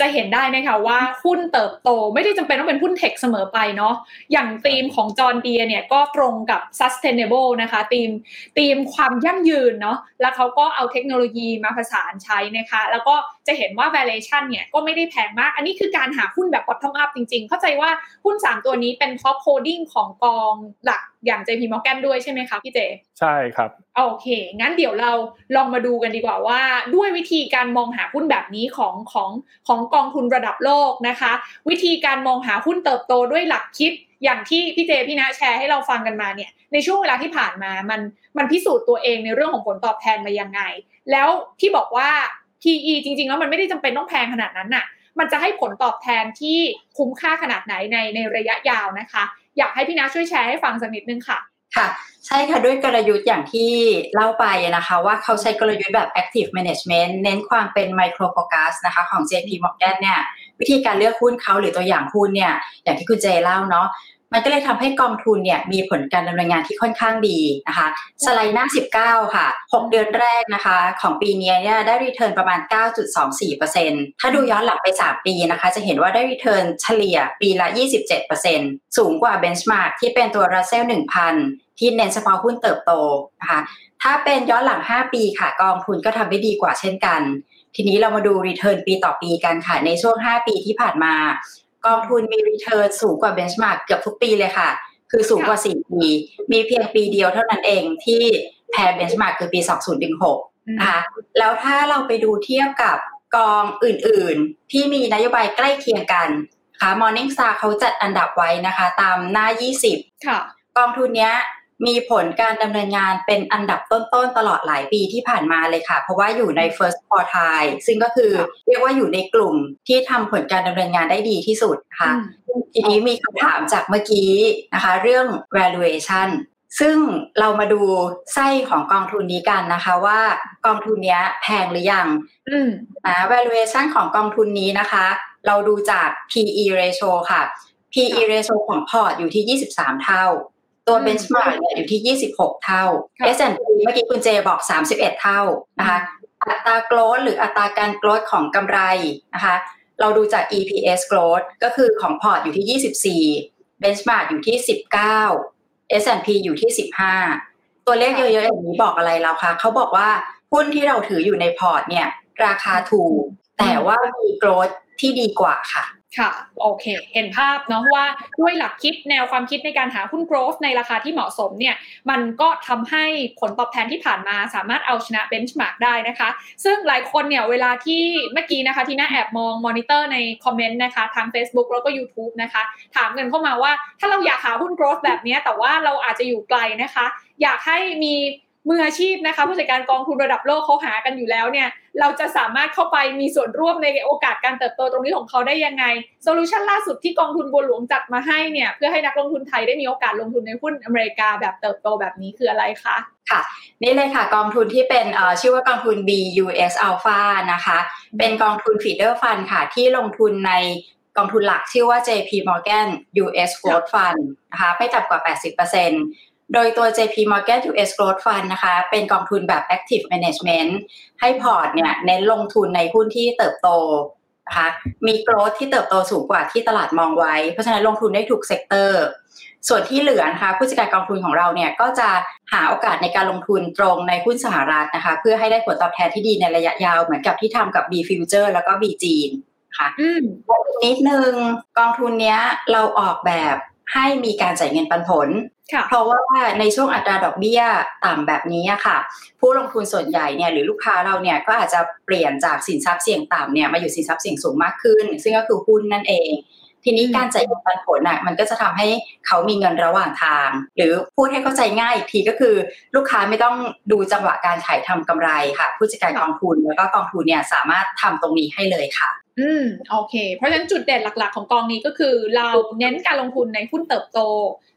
จะเห็นได้นะคะว่าหุ้นเติบโตไม่ได้จำเป็นต้องเป็นหุ้นเทคเสมอไปเนาะอย่างธีมของจอร์เดียเนี่ยก็ตรงกับ sustainable นะคะธีมธีมความยั่งยืนเนาะแล้วเขาก็เอาเทคโนโลยีมาผสานใช้นะคะ แล้วก็จะเห็นว่า valuation เนี่ยก็ไม่ได้แพงมาก อันนี้คือการหาหุ้นแบบ bottom up จริงๆ เข้าใจว่าหุ้น 3 ตัวนี้เป็น top holding ของกองหลัก อย่าง JP Morgan ด้วยใช่ไหมคะพี่เจ ใช่ครับ โอเค งั้นเดี๋ยวเราลองมาดูกันดีกว่าว่า ด้วยวิธีการมองหาหุ้นแบบนี้ของของของกองทุนระดับโลกนะคะ วิธีการมองหาหุ้นเติบโตด้วยหลักคิดอย่างที่พี่เจพี่นะแชร์ให้เราฟังกันมาเนี่ยในช่วงเวลาที่ผ่านมามันมันพิสูจน์ตัวเองในเรื่องของผลตอบแทนมายังไง แล้วที่บอกว่า PE จริง ๆ แล้วมันไม่ได้จำเป็นต้องแพงขนาดนั้นน่ะ มันจะให้ผลตอบแทนที่คุ้มค่าขนาดไหนในในระยะยาวนะคะ อยากให้พี่นาช่วยแชร์ให้ฟังสักนิดนึงค่ะค่ะใช่ค่ะด้วยกลยุทธ์อย่างที่เล่าไปนะคะว่าเขาใช้กลยุทธ์แบบ active management เน้นความเป็น micro focus นะคะของ JP Morgan เนี่ยวิธีการเลือกหุ้นเขาหรือตัวอย่างหุ้นเนี่ยอย่างที่คุณเจเล่าเนาะ มันก็เลยทำให้กองทุนเนี่ยมีผลการดำเนินงานที่ค่อนข้างดีนะคะสไลด์หน้า 19 ค่ะ 6 เดือนแรกนะคะ ของปีนี้เนี่ยได้ return ประมาณ 9.24%ถ้าดูย้อนหลังไป 3 ปีนะคะ จะเห็นว่าได้ return เฉลี่ยปีละ 27%สูงกว่า benchmark ที่เป็นตัว Russell 1000 ที่เน้นเฉพาะหุ้นเติบโตนะคะถ้าเป็นย้อนหลัง 5 ปีค่ะ กองทุนก็ทำได้ดีกว่าเช่นกัน ทีนี้เรามาดู return ปีต่อปีกันค่ะ ในช่วง 5 ปีที่ผ่านมา กองทุนมี return สูงกว่า benchmark เกือบทุกปีเลยค่ะ คือสูงกว่า 4 ปี มีเพียงปีเดียวเท่านั้นเองที่แพ้เบนช์มาร์กคือปี 2016นะคะแล้วถ้าเราไปดูเทียบกับกองอื่นๆ ที่มีนโยบายใกล้เคียงกันค่ะ Morningstar เขาจัดอันดับไว้นะคะ ตามหน้า 20 ค่ะ กองทุนนี้ มีผลการดำเนินงานเป็นอันดับต้นๆตลอดหลายปีที่ผ่านมาเลยค่ะ เพราะว่าอยู่ใน first quartile ซึ่งก็คือเรียกว่าอยู่ในกลุ่มที่ทำผลการดำเนินงานได้ดีที่สุดค่ะ ทีนี้มีคำถามจากเมื่อกี้นะคะ เรื่อง valuation ซึ่งเรามาดูไส้ของกองทุนนี้กันนะคะว่ากองทุนนี้แพงหรือยังนะ valuation ของกองทุนนี้นะคะ เราดูจาก PE ratio ค่ะ PE ratio ของพอร์ตอยู่ที่ 23 เท่า ตัว benchmark เนี่ยอยู่ที่ 26 เท่า S&P เมื่อกี้คุณเจบอก 31 เท่านะคะอัตรา growth หรืออัตราการ growth ของกำไรนะคะ เราดูจาก EPS growth ก็คือของพอร์ตอยู่ที่ 24 benchmark อยู่ที่ 19 S&P อยู่ที่ 15 ตัวเลขเยอะๆอย่างนี้บอกอะไรเราคะเขาบอกว่าหุ้นที่เราถืออยู่ในพอร์ตเนี่ย ราคาถูก แต่ว่ามี growth ที่ดีกว่าค่ะ ค่ะ โอเค เห็นภาพเนาะว่าด้วยหลักคิดแนวความคิดในการหาหุ้น growth ในราคาที่เหมาะสมเนี่ย มันก็ทำให้ผลตอบแทนที่ผ่านมาสามารถเอาชนะ benchmark ได้นะคะ ซึ่งหลายคนเนี่ยเวลาที่เมื่อกี้นะคะที่น่าแอบมองมอนิเตอร์ใน comment นะคะทาง Facebook แล้วก็ YouTube นะคะ ถามกันเข้ามาว่าถ้าเราอยากหาหุ้น growth แบบนี้แต่ว่าเราอาจจะอยู่ไกลนะคะ อยากให้มี มืออาชีพนะคะผู้จัดการกองทุนระดับโลกเขาหากันอยู่แล้วเนี่ยเราจะสามารถเข้าไปมีส่วนร่วมในโอกาสการเติบโตตรงนี้ของเขาได้ยังไง solution ล่าสุดที่กองทุนบัวหลวงจัดมาให้เนี่ยเพื่อให้นักลงทุนไทยได้มีโอกาสลงทุนในหุ้นอเมริกาแบบเติบโตแบบนี้คืออะไรคะค่ะนี่เลยค่ะกองทุนที่เป็นชื่อว่ากองทุน BUS Alpha นะคะ เป็นกองทุน feeder fund ค่ะที่ลงทุนในกองทุนหลักชื่อว่า JP Morgan US Growth Fund นะคะไม่ต่ำกว่า 80% โดยตัว JP Morgan US Growth Fund นะคะ เป็นกองทุนแบบ Active Management ให้พอร์ตเนี่ยเน้นลงทุนในหุ้นที่เติบโตนะคะมี growth ที่เติบโตสูงกว่าที่ตลาดมองไว้ เพราะฉะนั้นลงทุนได้ถูก sector ส่วนที่เหลือนะคะผู้จัดการกองทุนของเราเนี่ยก็จะหาโอกาสในการลงทุนตรงในหุ้นสหรัฐนะคะ เพื่อให้ได้ผลตอบแทนที่ดีในระยะยาวเหมือนกับที่ทำกับ B Future แล้วก็ B จีนค่ะนิดนึงกองทุนเนี้ยเราออกแบบ ให้มีการจ่ายเงินปันผล เพราะว่าในช่วงอัตราดอกเบี้ยต่ำแบบนี้ค่ะ ผู้ลงทุนส่วนใหญ่เนี่ยหรือลูกค้าเราเนี่ยก็อาจจะเปลี่ยนจากสินทรัพย์เสี่ยงต่ำเนี่ยมาอยู่สินทรัพย์เสี่ยงสูงมากขึ้น ซึ่งก็คือหุ้นนั่นเอง ทีนี้การจ่ายเงินปันผลอะมันก็จะทำให้เขามีเงินระหว่างทาง หรือพูดให้เข้าใจง่ายอีกทีก็คือ ลูกค้าไม่ต้องดูจังหวะการขายทำกำไรค่ะ ผู้จัดการกองทุนแล้วก็กองทุนเนี่ยสามารถทำตรงนี้ให้เลยค่ะ อืมโอเค เพราะฉะนั้นจุดเด่นหลัก ๆ ของกองนี้ก็คือ เราเน้นการลงทุนในหุ้นเติบโต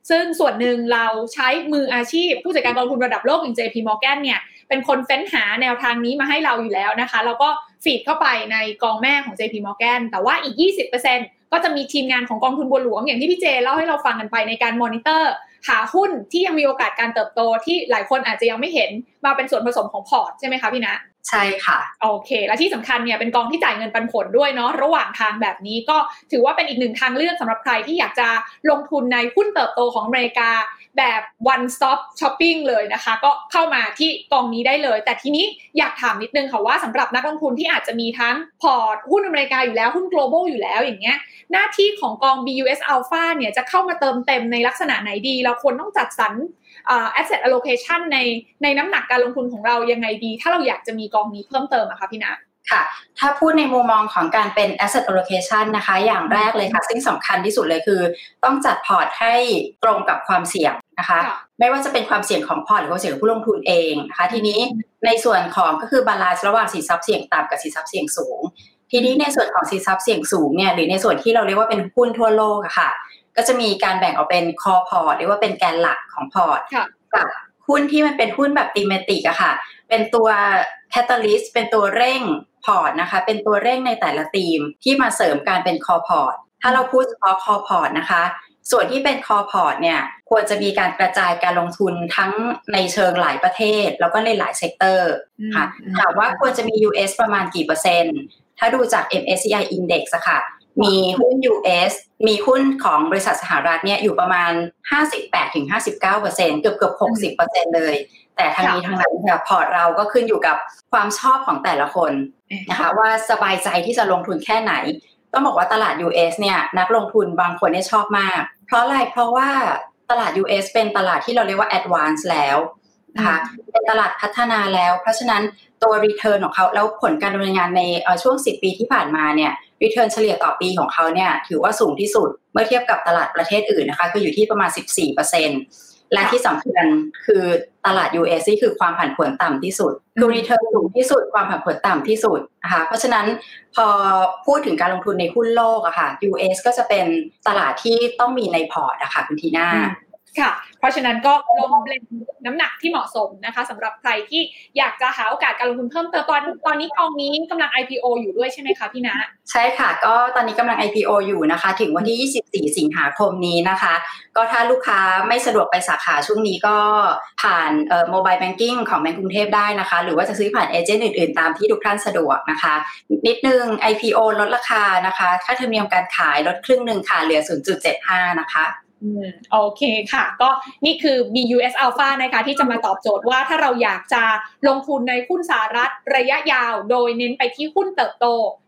ซึ่งส่วนหนึ่งเราใช้มืออาชีพ ผู้จัดการกองทุนระดับโลกอย่าง JP Morgan เนี่ยเป็นคนเฟ้นหาแนวทางนี้มาให้เราอยู่แล้วนะคะ แล้วก็feed เข้าไปในกองแม่ของ JP Morgan แต่ว่าอีก 20%ก็จะมีทีมงานของกองทุนบัวหลวงอย่างที่พี่เจเล่าให้เราฟังกันไปในการมอนิเตอร์ หาหุ้นที่ยังมีโอกาสการเติบโตที่หลายคนอาจจะยังไม่เห็นมาเป็นส่วนผสมของพอร์ตใช่ไหมคะพี่นะ ใช่ค่ะ โอเค และที่สำคัญเนี่ยเป็นกองที่จ่ายเงินปันผลด้วยเนาะระหว่างทางแบบนี้ก็ถือว่าเป็นอีกหนึ่งทางเลือกสำหรับใครที่อยากจะลงทุนในหุ้นเติบโตของอเมริกาแบบ one stop shopping เลยนะคะ ก็เข้ามาที่กองนี้ได้เลย แต่ทีนี้อยากถามนิดนึงค่ะว่าสำหรับนักลงทุนที่อาจจะมีทั้งพอร์ตหุ้นอเมริกาอยู่แล้วหุ้น global อยู่แล้วอย่างเงี้ยหน้าที่ของกอง BUS Alpha เนี่ยจะเข้ามาเติมเต็มในลักษณะไหนดี เราควรต้องจัดสรร asset allocation ในในน้ำหนักการลงทุนของเรายังไงดี ถ้าเราอยากจะมีกองนี้เพิ่มเติมอะคะพี่นะค่ะ ถ้าพูดในมุมมองของการเป็น asset allocation นะคะ อย่างแรกเลยค่ะ ซึ่งสำคัญที่สุดเลยคือ ต้องจัดพอร์ตให้ตรงกับความเสี่ยงนะคะ ไม่ว่าจะเป็นความเสี่ยงของพอร์ตหรือความเสี่ยงของผู้ลงทุนเองนะคะ ทีนี้ในส่วนของก็คือ balance ระหว่างสินทรัพย์เสี่ยงต่ำกับสินทรัพย์เสี่ยงสูง ทีนี้ในส่วนของสินทรัพย์เสี่ยงสูงเนี่ยหรือในส่วนที่เราเรียกว่าเป็นหุ้นทั่วโลกอะค่ะ ก็จะมีการแบ่งออกเป็น core port หรือว่าเป็นแกนหลักของพอร์ตกับหุ้นที่มันเป็นหุ้นแบบ thematic อะค่ะ เป็นตัว catalyst เป็นตัวเร่งพอร์ตนะคะ เป็นตัวเร่งในแต่ละธีมที่มาเสริมการเป็น core port ถ้าเราพูดเฉพาะ core port นะคะ ส่วนที่เป็น core port เนี่ย ควรจะมีการกระจายการลงทุนทั้งในเชิงหลายประเทศ แล้วก็ในหลาย sector ค่ะถามว่าควรจะมี US ประมาณกี่เปอร์เซ็นต์ ถ้าดูจาก MSCI Index อะค่ะ มีหุ้น US มีหุ้นของบริษัทสหรัฐเนี่ยอยู่ประมาณ 58-59%เกือบเกือบ60%เลย แต่ทั้งนี้ทั้งนั้นค่ะพอร์ตเราก็ขึ้นอยู่กับความชอบของแต่ละคนนะคะว่าสบายใจที่จะลงทุนแค่ไหน ต้องบอกว่าตลาด US เนี่ยนักลงทุนบางคนเนี่ยชอบมาก เพราะอะไรเพราะว่าตลาด US เป็นตลาดที่เราเรียกว่า advance แล้วนะคะเป็นตลาดพัฒนาแล้ว เพราะฉะนั้นตัว return ของเขาแล้วผลการดำเนินงานในช่วง 10 ปีที่ผ่านมาเนี่ย รีเทิร์นเฉลี่ยต่อปีของเขาเนี่ยถือว่าสูงที่สุดเมื่อเทียบกับตลาดประเทศอื่นนะคะคืออยู่ที่ประมาณ 14%และที่สำคัญคือตลาด US นี่คือความผันผวนต่ำที่สุดคือ return สูงที่สุดความผันผวนต่ำที่สุดนะคะเพราะฉะนั้นพอพูดถึงการลงทุนในหุ้นโลกอะค่ะ US ก็จะเป็นตลาดที่ต้องมีในพอร์ตอะค่ะคุณทีน่า ค่ะ เพราะฉะนั้นก็ลง blend น้ำหนักที่เหมาะสมนะคะสำหรับใครที่อยากจะหาโอกาสการลงทุนเพิ่มเติมตอนตอนนี้กองนี้กำลัง IPO อยู่ด้วยใช่ไหมคะพี่นะใช่ค่ะ ก็ตอนนี้กำลัง IPO อยู่นะคะ ถึงวันที่ 24 สิงหาคมนี้นะคะ ก็ถ้าลูกค้าไม่สะดวกไปสาขาช่วงนี้ก็ผ่านเอ่อโมบายแบงกิ้งของแบงก์กรุงเทพได้นะคะ หรือว่าจะซื้อผ่านเอเจนต์อื่นๆ ตามที่ทุกท่านสะดวกนะคะ นิดนึง IPO ลดราคานะคะค่าธรรมเนียมการขายลดครึ่งหนึ่งค่ะเหลือ 0.75 นะคะ โอเคค่ะ ก็นี่คือ BUS Alpha นะคะ ที่จะมาตอบโจทย์ว่าถ้าเราอยากจะลงทุนในหุ้นสหรัฐระยะยาว โดยเน้นไปที่หุ้นเติบโต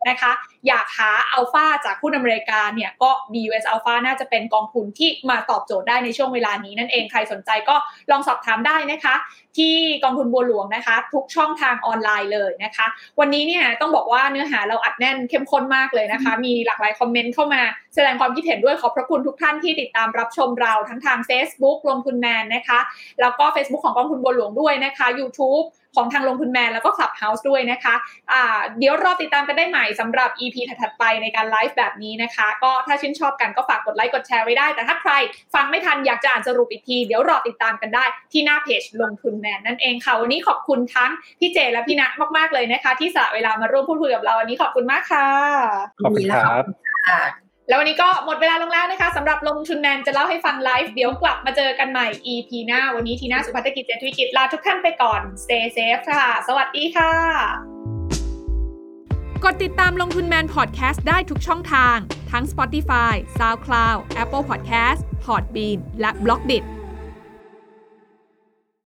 นะคะ อยากหาอัลฟาจากหุ้นอเมริกาเนี่ยก็ BUS Alpha น่าจะเป็นกองทุนที่มาตอบโจทย์ได้ในช่วงเวลานี้นั่นเองใครสนใจก็ลองสอบถามได้นะคะ ที่กองทุนบัวหลวงนะคะ ทุกช่องทางออนไลน์เลยนะคะ วันนี้เนี่ยต้องบอกว่าเนื้อหาเราอัดแน่นเข้มข้นมากเลยนะคะ มีหลากหลายคอมเมนต์เข้ามาแสดงความคิดเห็นด้วยขอบพระคุณทุกท่านที่ติดตามรับชมเราทั้งทาง Facebook ลงทุนแมนนะคะ แล้วก็ Facebook ของกองทุนบัวหลวงด้วยนะคะ YouTube ของทางลงทุนแมนแล้วก็ Clubhouse ด้วยนะคะอ่าเดี๋ยวรอติดตามกันได้ใหม่สำหรับ EP ถัดๆไปในการไลฟ์แบบนี้นะคะ ก็ถ้าชื่นชอบกันก็ฝากกดไลค์กดแชร์ไว้ได้ แต่ถ้าใครฟังไม่ทันอยากจะอ่านสรุปอีกที เดี๋ยวรอติดตามกันได้ที่หน้าเพจลงทุนแมนนั่นเองค่ะ วันนี้ขอบคุณทั้งพี่เจและพี่ณมาก ๆ เลยนะคะ ที่สละเวลามาร่วมพูดคุยกับเราวันนี้ขอบคุณมากค่ะ ขอบคุณครับค่ะ แล้ววันนี้ก็หมดเวลาลงแล้วนะคะสำหรับลงทุนแมนจะเล่าให้ฟังไลฟ์เดี๋ยวกลับมาเจอกันใหม่ EP หน้า วันนี้ทีน่าสุภัฒกิจเจตวิกิจลาทุกท่านไปก่อน stay safe ค่ะ สวัสดีค่ะ กดติดตามลงทุนแมนพอดแคสต์ได้ทุกช่องทาง ทั้ง Spotify, SoundCloud, Apple Podcast, Podbean และ b l o k d i t